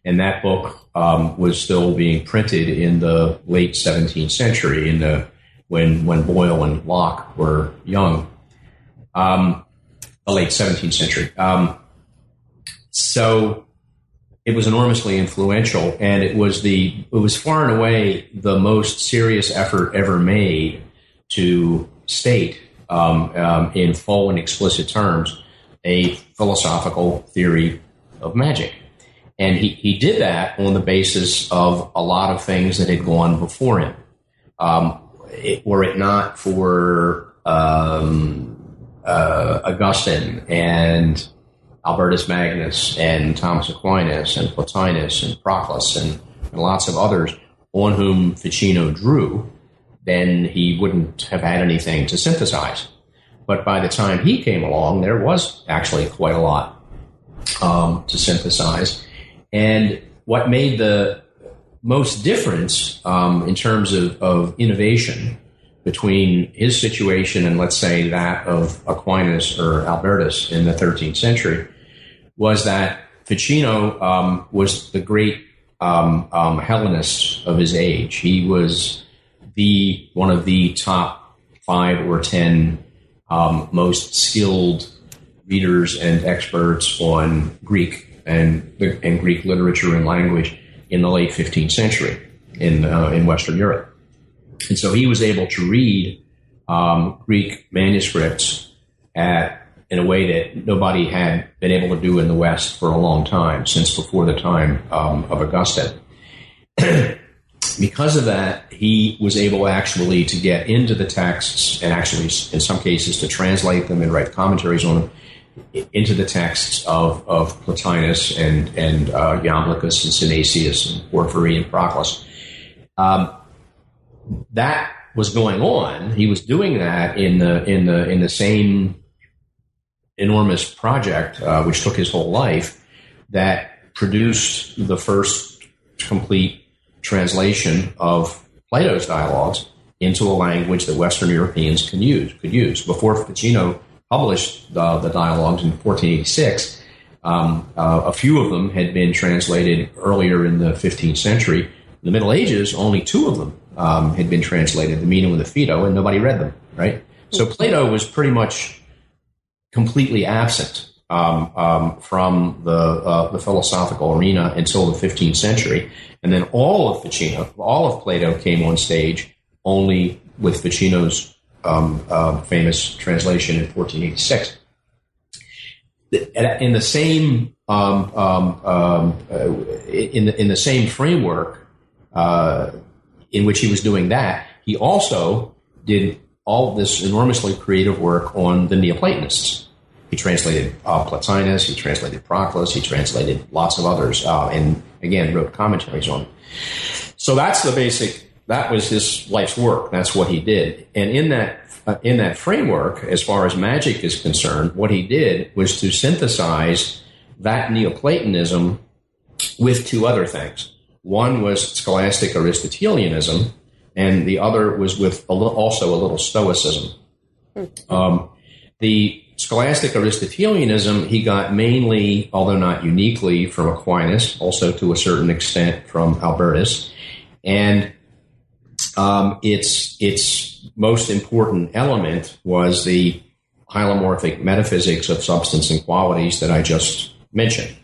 and that book um, was still being printed in the late 17th century, in the when when Boyle and Locke were young, um, the late 17th century. Um, so it was enormously influential, and it was the it was far and away the most serious effort ever made to state um, um, in full and explicit terms a philosophical theory of magic. And he, he did that on the basis of a lot of things that had gone before him. Um, it, were it not for um, uh, Augustine and Albertus Magnus and Thomas Aquinas and Plotinus and Proclus and, and lots of others on whom Ficino drew, then he wouldn't have had anything to synthesize. But by the time he came along, there was actually quite a lot um, to synthesize. And what made the most difference um, in terms of, of innovation between his situation and, let's say, that of Aquinas or Albertus in the 13th century was that Ficino um, was the great um, um, Hellenist of his age. He was the one of the top five or ten um, most skilled readers and experts on Greek and and Greek literature and language in the late 15th century in uh, in Western Europe, and so he was able to read um, Greek manuscripts at in a way that nobody had been able to do in the West for a long time, since before the time um, of Augustine. because of that, he was able actually to get into the texts and actually, in some cases, to translate them and write commentaries on them into the texts of, of Plotinus and, and uh, Iamblichus and Synesius and Porphyry and Proclus. Um, that was going on. He was doing that in the in the in the same enormous project, uh, which took his whole life, that produced the first complete translation of Plato's dialogues into a language that Western Europeans can use could use. Before Ficino published the, the dialogues in 1486, um, uh, a few of them had been translated earlier in the 15th century. In the Middle Ages, only two of them um, had been translated, the Meno and the Phaedo, and nobody read them, right? So Plato was pretty much completely absent um, um, from the uh, the philosophical arena until the 15th century, and then all of Ficino, all of Plato came on stage only with Ficino's um, uh, famous translation in 1486. In the same um, um, um, uh, in the in the same framework uh, in which he was doing that, he also did all this enormously creative work on the Neoplatonists. He translated uh, Plotinus, he translated Proclus, he translated lots of others, uh, and again wrote commentaries on it. So that's the basic. That was his life's work. That's what he did, and in that uh, in that framework, as far as magic is concerned, what he did was to synthesize that Neoplatonism with two other things. One was scholastic Aristotelianism, and the other was with a little, also a little Stoicism. Um, the scholastic Aristotelianism he got mainly, although not uniquely, from Aquinas, also to a certain extent from Albertus, and um, its its most important element was the hylomorphic metaphysics of substance and qualities that I just mentioned.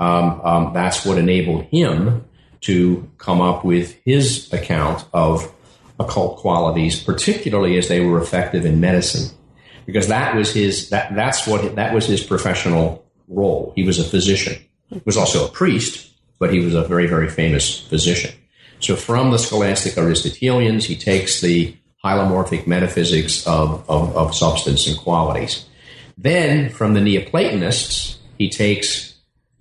Um, um, that's what enabled him to come up with his account of occult qualities, particularly as they were effective in medicine because that was his that that's what that was his professional role. He was a physician. He was also a priest, but he was a very very famous physician. So from the scholastic Aristotelians, he takes the hylomorphic metaphysics of, of, of substance and qualities. Then from the Neoplatonists, he takes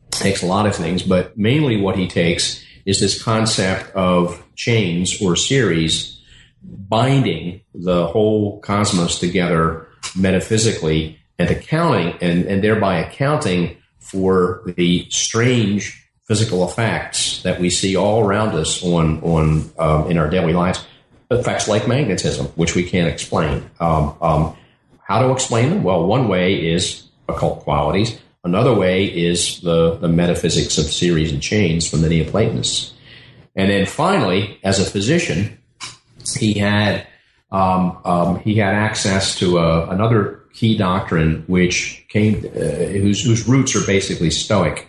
takes a lot of things, but mainly what he takes is this concept of chains or series binding the whole cosmos together metaphysically and accounting and, and thereby accounting for the strange physical effects that we see all around us on on um, in our daily lives. Effects like magnetism which we can't explain. Um, um, how to explain them? Well one way is occult qualities another way is the, the metaphysics of series and chains from the neoplatonists and then finally as a physician he had um, um, he had access to uh, another key doctrine which came uh, whose, whose roots are basically Stoic,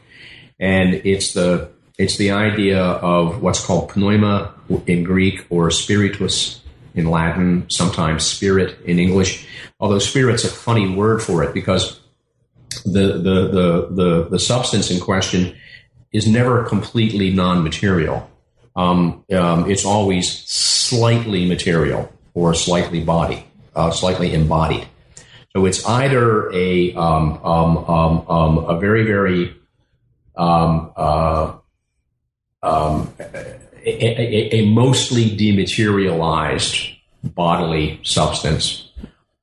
and it's the it's the idea of what's called pneuma in Greek or spiritus in Latin, sometimes spirit in English. Although spirit's a funny word for it because the the the the, the substance in question is never completely non-material. Um, um, it's always slightly material or slightly body, uh, slightly embodied. So it's either a um, um, um, um a very very uh, a, a, a, mostly dematerialized bodily substance,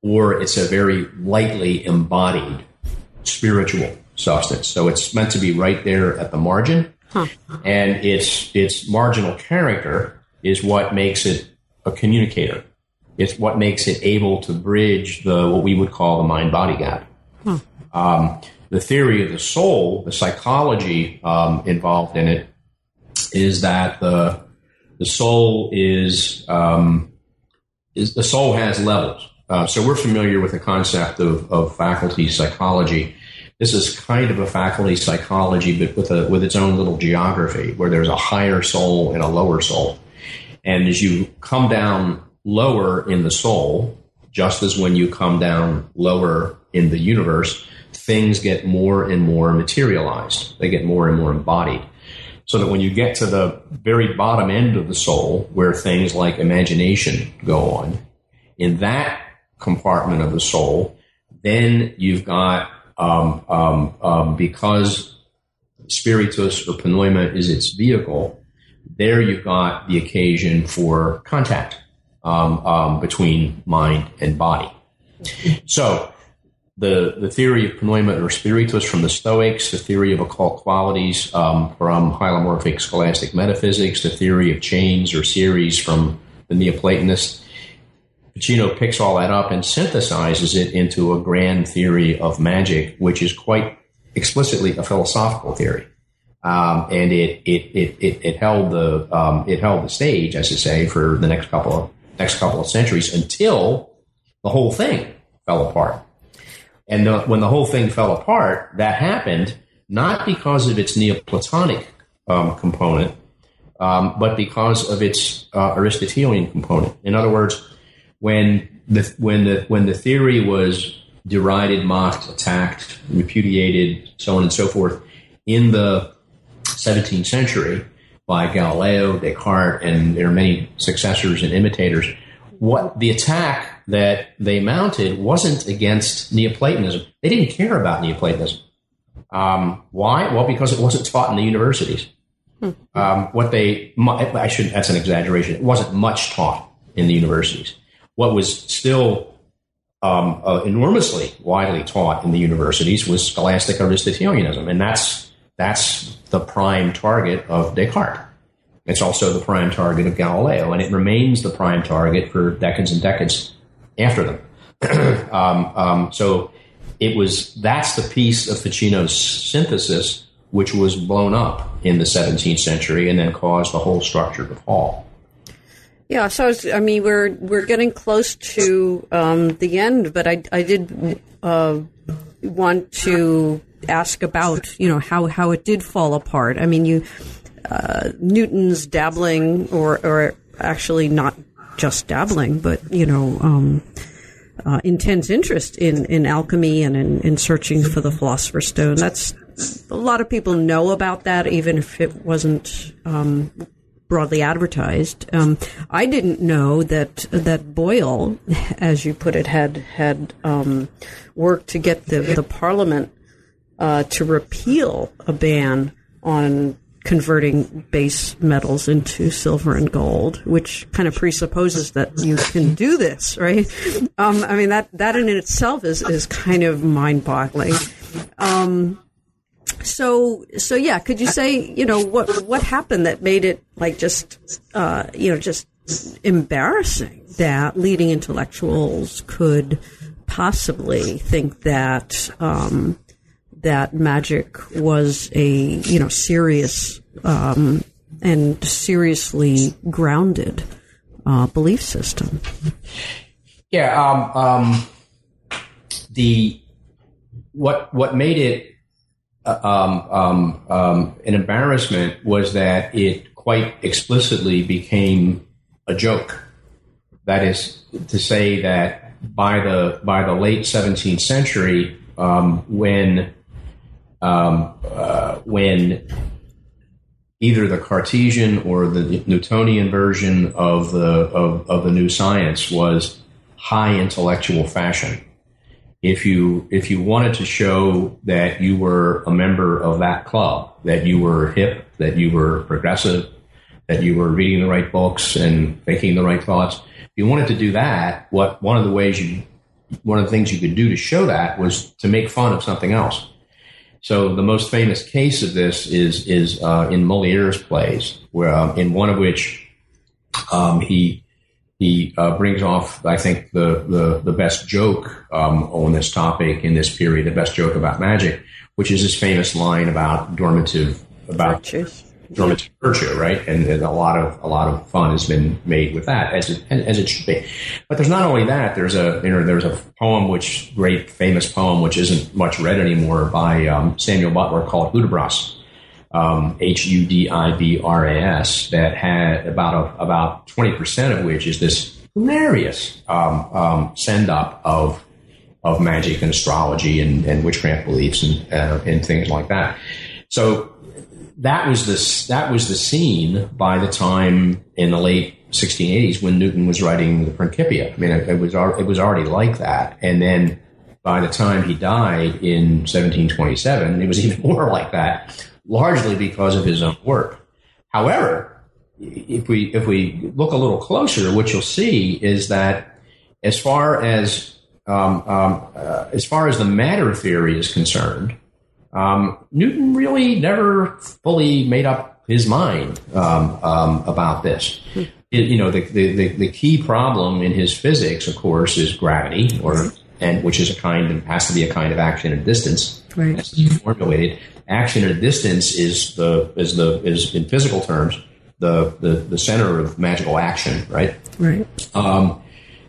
or it's a very lightly embodied spiritual substance. So it's meant to be right there at the margin, huh. and its its marginal character is what makes it a communicator. It's what makes it able to bridge the what we would call the mind body gap. Hmm. Um, the theory of the soul, the psychology um, involved in it, is that the the soul is um, is the soul has levels. Uh, so we're familiar with the concept of, of faculty psychology. This is kind of a faculty psychology, but with a with its own little geography, where there's a higher soul and a lower soul. And as you come down lower in the soul, just as when you come down lower in the universe, things get more and more materialized. They get more and more embodied. so that when you get to the very bottom end of the soul, where things like imagination go on, in that compartment of the soul, then you've got um, um, um, because spiritus or pneuma is its vehicle. There you've got the occasion for contact um, um, between mind and body. So the the theory of pneuma or spiritus from the Stoics, the theory of occult qualities um, from hylomorphic scholastic metaphysics, the theory of chains or series from the Neoplatonists Ficino picks all that up and synthesizes it into a grand theory of magic, which is quite explicitly a philosophical theory. Um, and it, it, it, it, it held the, um, it held the stage, as I say, for the next couple of, next couple of centuries until the whole thing fell apart. And the, when the whole thing fell apart, that happened not because of its Neoplatonic um, component, um, but because of its uh, Aristotelian component. In other words, when the when the when the theory was derided, mocked, attacked, repudiated, so on and so forth in the 17th century by Galileo, Descartes, and there are many successors and imitators. What the attack that they mounted wasn't against Neoplatonism. They didn't care about Neoplatonism. Um, why? Well, because it wasn't taught in the universities. Hmm. Um, what they, I should, that's an exaggeration. It wasn't much taught in the universities what was still um, uh, enormously widely taught in the universities was scholastic Aristotelianism, and that's that's the prime target of Descartes. It's also the prime target of Galileo, and it remains the prime target for decades and decades after them. um, um, so it was that's the piece of Ficino's synthesis which was blown up in the 17th century and then caused the whole structure to fall. Yeah, so I, mean, we're we're getting close to um, the end, but I I did uh, want to ask about you know how how it did fall apart. I mean, you uh, Newton's dabbling, or or actually not just dabbling, but you know. Um, uh, intense interest in, in alchemy and in, in searching for the philosopher's stone. That's a lot of people know about that, even if it wasn't um, broadly advertised. Um, I didn't know that that Boyle, as you put it, had had um, worked to get the the Parliament uh, to repeal a ban on converting base metals into silver and gold, which kind of presupposes that you can do this, right? Um, I mean that that in itself is is kind of mind boggling. Um, so so yeah could you say you know what what happened that made it like just uh, you know just embarrassing that leading intellectuals could possibly think that um, that magic was a you know serious um, and seriously grounded uh, belief system? Yeah um, um the what what made it um, um, um, an embarrassment was that it quite explicitly became a joke. That is to say that by the by the late 17th century, um, when um, uh, when either the Cartesian or the Newtonian version of the of, of the new science was high intellectual fashion if you if you wanted to show that you were a member of that club, that you were hip, that you were progressive, that you were reading the right books and thinking the right thoughts, if you wanted to do that, what one of the ways you one of the things you could do to show that was to make fun of something else. So the most famous case of this is is uh, in Moliere's plays, where um, in one of which um, he he uh, brings off, I think, the the, the best joke um, on this topic in this period, the best joke about magic, which is his famous line about dormitive about Virtues. dormitive virtue, right? And, and, a lot of a lot of fun has been made with that, as it, as it should be. But there's not only that. There's a you know there's a poem, which great famous poem, which isn't much read anymore, by um, Samuel Butler called Hudibras um, H U D I B R A S that had about a, about twenty percent of which is this hilarious um, um, send up of of magic and astrology and, and witchcraft beliefs and uh, and things like that. So that was the that was the scene by the time in the late 1680s when Newton was writing the Principia. I mean, it, it was it was already like that, and then by the time he died in 1727, it was even more like that, largely because of his own work. However, if we if we look a little closer, what you'll see is that as far as um, um, uh, as far as the matter theory is concerned, um, Newton really never fully made up his mind um, um, about this. It, you know, the, the, the, key problem in his physics, of course, is gravity, or and which is a kind of has to be a kind of action at distance. Right. To be formulated. Action at a distance is the is the is in physical terms the the, the center of magical action. Right. Right. Um,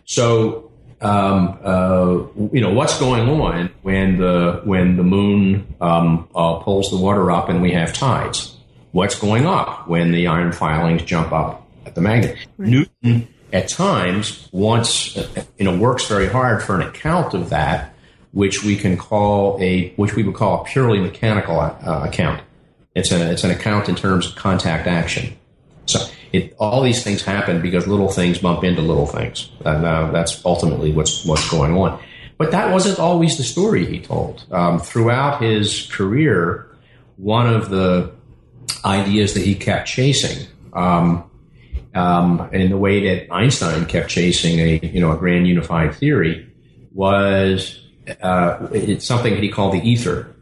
so um, uh, you know what's going on when the when the moon um, uh, pulls the water up and we have tides. What's going up when the iron filings jump up at the magnet? Right. Newton at times wants you know works very hard for an account of that, which we can call a which we would call a purely mechanical uh, account. It's a it's an account in terms of contact action. So it, all these things happen because little things bump into little things, and uh, that's ultimately what's what's going on. But that wasn't always the story he told. Um, throughout his career, one of the ideas that he kept chasing um, um, in the way that Einstein kept chasing a you know a grand unified theory was uh, it's something he called the ether,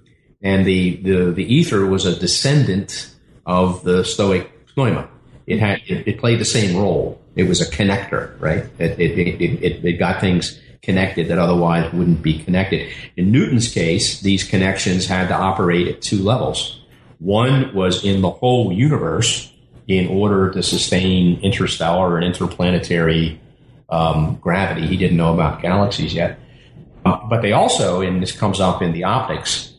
and the, the the ether was a descendant of the Stoic pneuma. It had it, it played the same role. It was a connector, right? It it, it, it, it got things connected that otherwise wouldn't be connected. In Newton's case, these connections had to operate at two levels. One was in the whole universe, in order to sustain interstellar and interplanetary um, gravity. He didn't know about galaxies yet. Uh, but they also, and this comes up in the optics,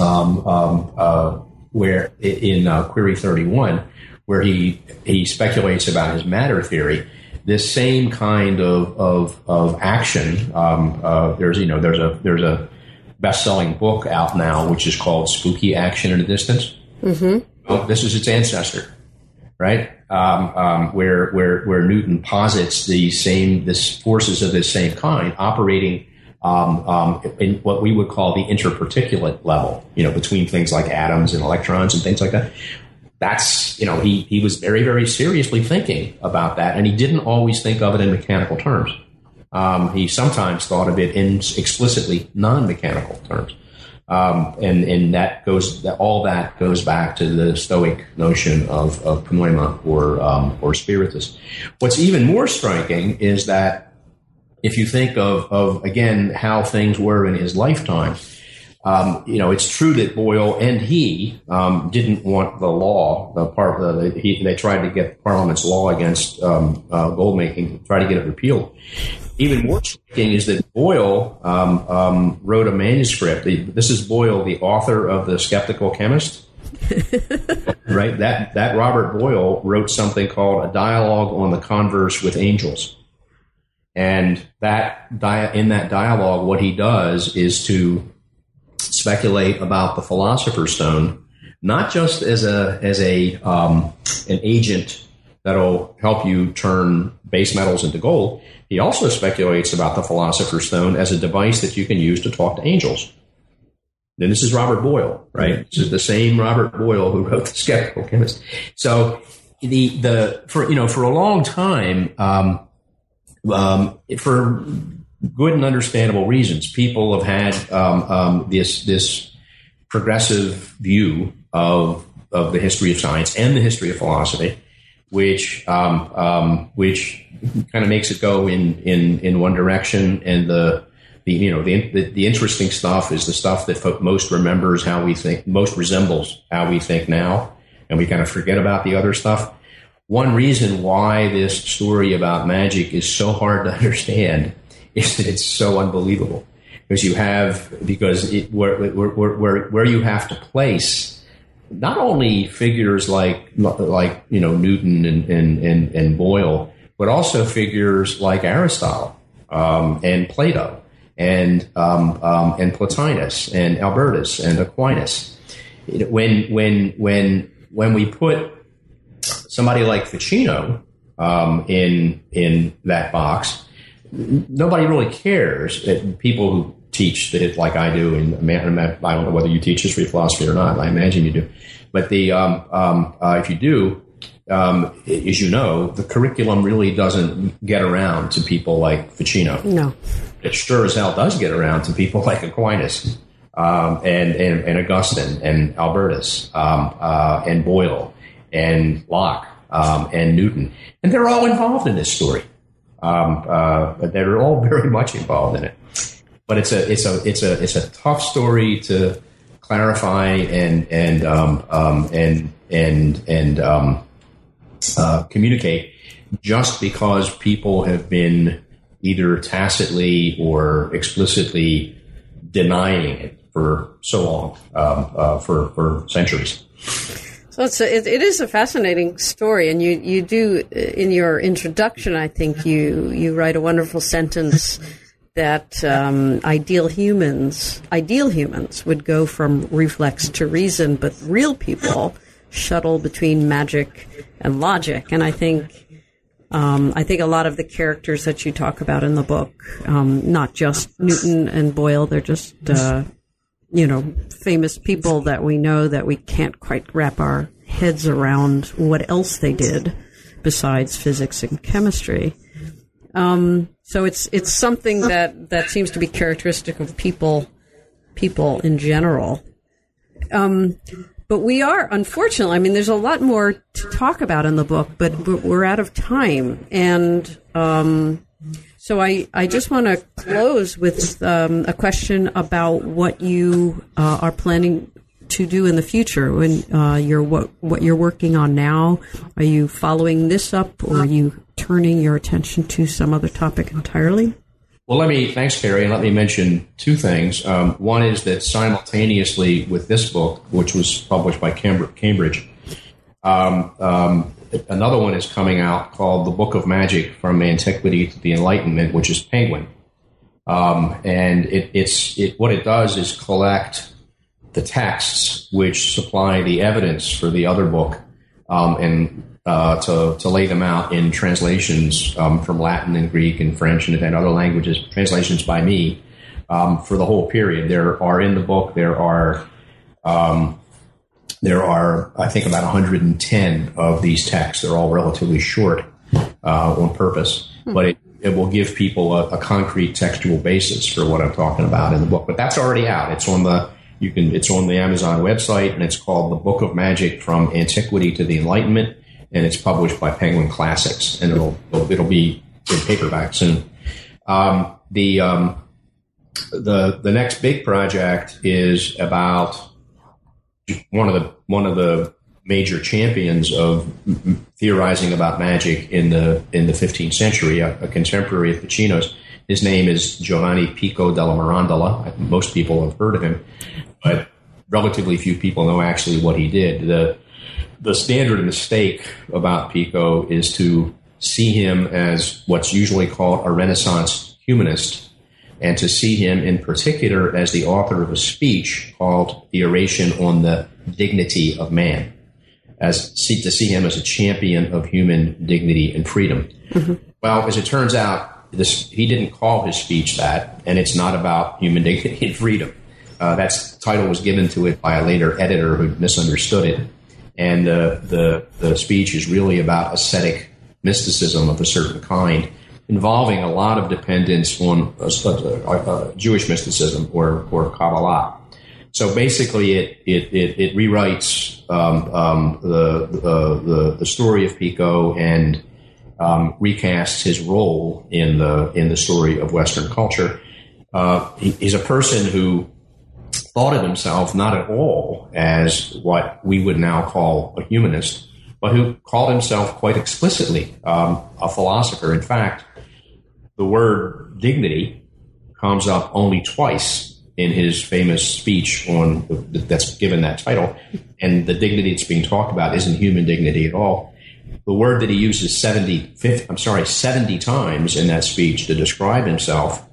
um, um, uh, where in uh, Query 31, where he, he speculates about his matter theory, this same kind of, of, of action, um, uh, there's, you know, there's a, there's a best-selling book out now, which is called Spooky Action in a Distance. Mm-hmm. Well, this is its ancestor right? Um, um, where where where Newton posits the same this forces of this same kind operating um, um, in what we would call the interparticulate level, you know, between things like atoms and electrons and things like that. That's you know he he was very very seriously thinking about that, and he didn't always think of it in mechanical terms. Um, he sometimes thought of it in explicitly non-mechanical terms. Um, and and that goes that all that goes back to the Stoic notion of of pneuma or um, or spiritus. What's even more striking is that if you think of of again how things were in his lifetime, um, you know it's true that Boyle and he um, didn't want the law. The part the, he, they tried to get Parliament's law against um, uh, gold making, try to get it repealed even more striking is that Boyle um, um, wrote a manuscript. This is Boyle, the author of the Skeptical Chemist. right? That that Robert Boyle wrote something called a dialogue on the converse with angels, and that in that dialogue, what he does is to speculate about the Philosopher's Stone, not just as a as a um, an agent that'll help you turn base metals into gold. He also speculates about the Philosopher's Stone as a device that you can use to talk to angels. Then this is Robert Boyle, right? This is the same Robert Boyle who wrote the Skeptical Chemist. So the the for you know for a long time, um, um, for good and understandable reasons, people have had um, um this this progressive view of of the history of science and the history of philosophy which um, um, which kind of makes it go in, in, in one direction, and the the you know the, the, the interesting stuff is the stuff that most remembers how we think, most resembles how we think now, and we kind of forget about the other stuff. One reason why this story about magic is so hard to understand is that it's so unbelievable because you have because it, where, where, where, where you have to place not only figures like like you know Newton and and and, and Boyle, but also figures like Aristotle um, and Plato and um, um, and Plotinus and Albertus and Aquinas. when when when when we put somebody like Ficino um, in in that box, nobody really cares. people who teach that like I do, and I don't know whether you teach history philosophy or not. I imagine you do, but the um, um, uh, if you do, um, as you know, the curriculum really doesn't get around to people like Ficino. No, it sure as hell does get around to people like Aquinas um, and, and, and Augustine and Albertus um, uh, and Boyle and Locke um, and Newton, and they're all involved in this story. Um, uh, they're all very much involved in it. But it's a it's a it's a it's a tough story to clarify and and um, um, and and and uh, communicate just because people have been either tacitly or explicitly denying it for so long, um, uh, for for centuries. So it's a, it, it is a fascinating story, and you you do in your introduction. I think you you write a wonderful sentence that um, ideal humans ideal humans would go from reflex to reason, but real people shuttle between magic and logic. And I think um, I think a lot of the characters that you talk about in the book, um, not just Newton and Boyle, they're just uh, you know famous people that we know that we can't quite wrap our heads around what else they did besides physics and chemistry. Um, so it's it's something that that seems to be characteristic of people people in general. Um, but we are, unfortunately, I mean, there's a lot more to talk about in the book, but we're out of time. And um, so I, I just want to close with um, a question about what you uh, are planning to do in the future when uh, you're what what you're working on now. Are you following this up, or are you turning your attention to some other topic entirely? Well, let me, thanks, Carrie, and let me mention two things. Um, one is that simultaneously with this book, which was published by Cambridge, um, um, another one is coming out called The Book of Magic from Antiquity to the Enlightenment, which is Penguin. Um, and it, it's it, what it does is collect the texts which supply the evidence for the other book um, and uh, to, to lay them out in translations um, from Latin and Greek and French and, and other languages, translations by me um, for the whole period. There are in the book, there are, um, there are, I think, about 110 of these texts. They're all relatively short uh, on purpose, hmm. but it, it will give people a, a concrete textual basis for what I'm talking about in the book. But that's already out. It's on the you can it's on the Amazon website and it's called The Book of Magic from Antiquity to the Enlightenment and it's published by Penguin Classics, and it'll it'll be in paperback soon. Um, the um, the the next big project is about one of the one of the major champions of theorizing about magic in the in the 15th century, a, a contemporary of Ficino's. His name is Giovanni Pico della Mirandola. Most people have heard of him, but relatively few people know actually what he did. The the standard mistake about Pico is to see him as what's usually called a Renaissance humanist, and to see him in particular as the author of a speech called The Oration on the Dignity of Man, as see, to see him as a champion of human dignity and freedom. Mm-hmm. Well, as it turns out, this, he didn't call his speech that, and it's not about human dignity and freedom. Uh, that title was given to it by a later editor who misunderstood it and the, the, the speech is really about ascetic mysticism of a certain kind, involving a lot of dependence on a, a, a Jewish mysticism or, or Kabbalah. So basically, it it, it, it rewrites um, um, the, the, the story of Pico and um, recasts his role in the in the story of Western culture. Uh, he, he's a person who thought of himself not at all as what we would now call a humanist, but who called himself quite explicitly um, a philosopher. In fact, the word dignity comes up only twice in his famous speech on the, that's given that title, and the dignity that's being talked about isn't human dignity at all. The word that he uses 70, I'm sorry, 70 times in that speech to describe himself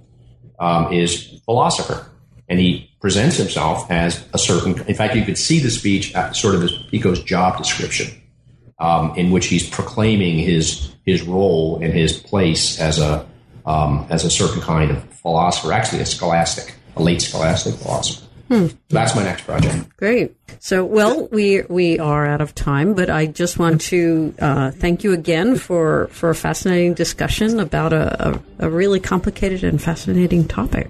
um, is philosopher. And he presents himself as a certain. In fact, you could see the speech at sort of as Pico's job description, um, in which he's proclaiming his his role and his place as a um, as a certain kind of philosopher, actually a scholastic, a late scholastic philosopher. Hmm. So that's my next project. Great. So, well, we we are out of time, but I just want to uh, thank you again for for a fascinating discussion about a, a, a really complicated and fascinating topic.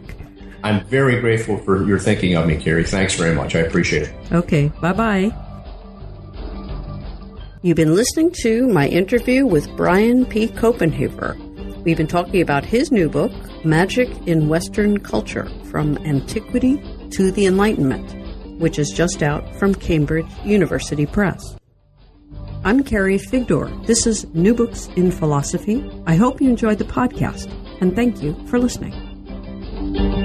I'm very grateful for your thinking of me, Carrie. Thanks very much. I appreciate it. Okay. Bye bye. You've been listening to my interview with Brian P. Copenhaver. We've been talking about his new book, Magic in Western Culture From Antiquity to the Enlightenment, which is just out from Cambridge University Press. I'm Carrie Figdor. This is New Books in Philosophy. I hope you enjoyed the podcast, and thank you for listening.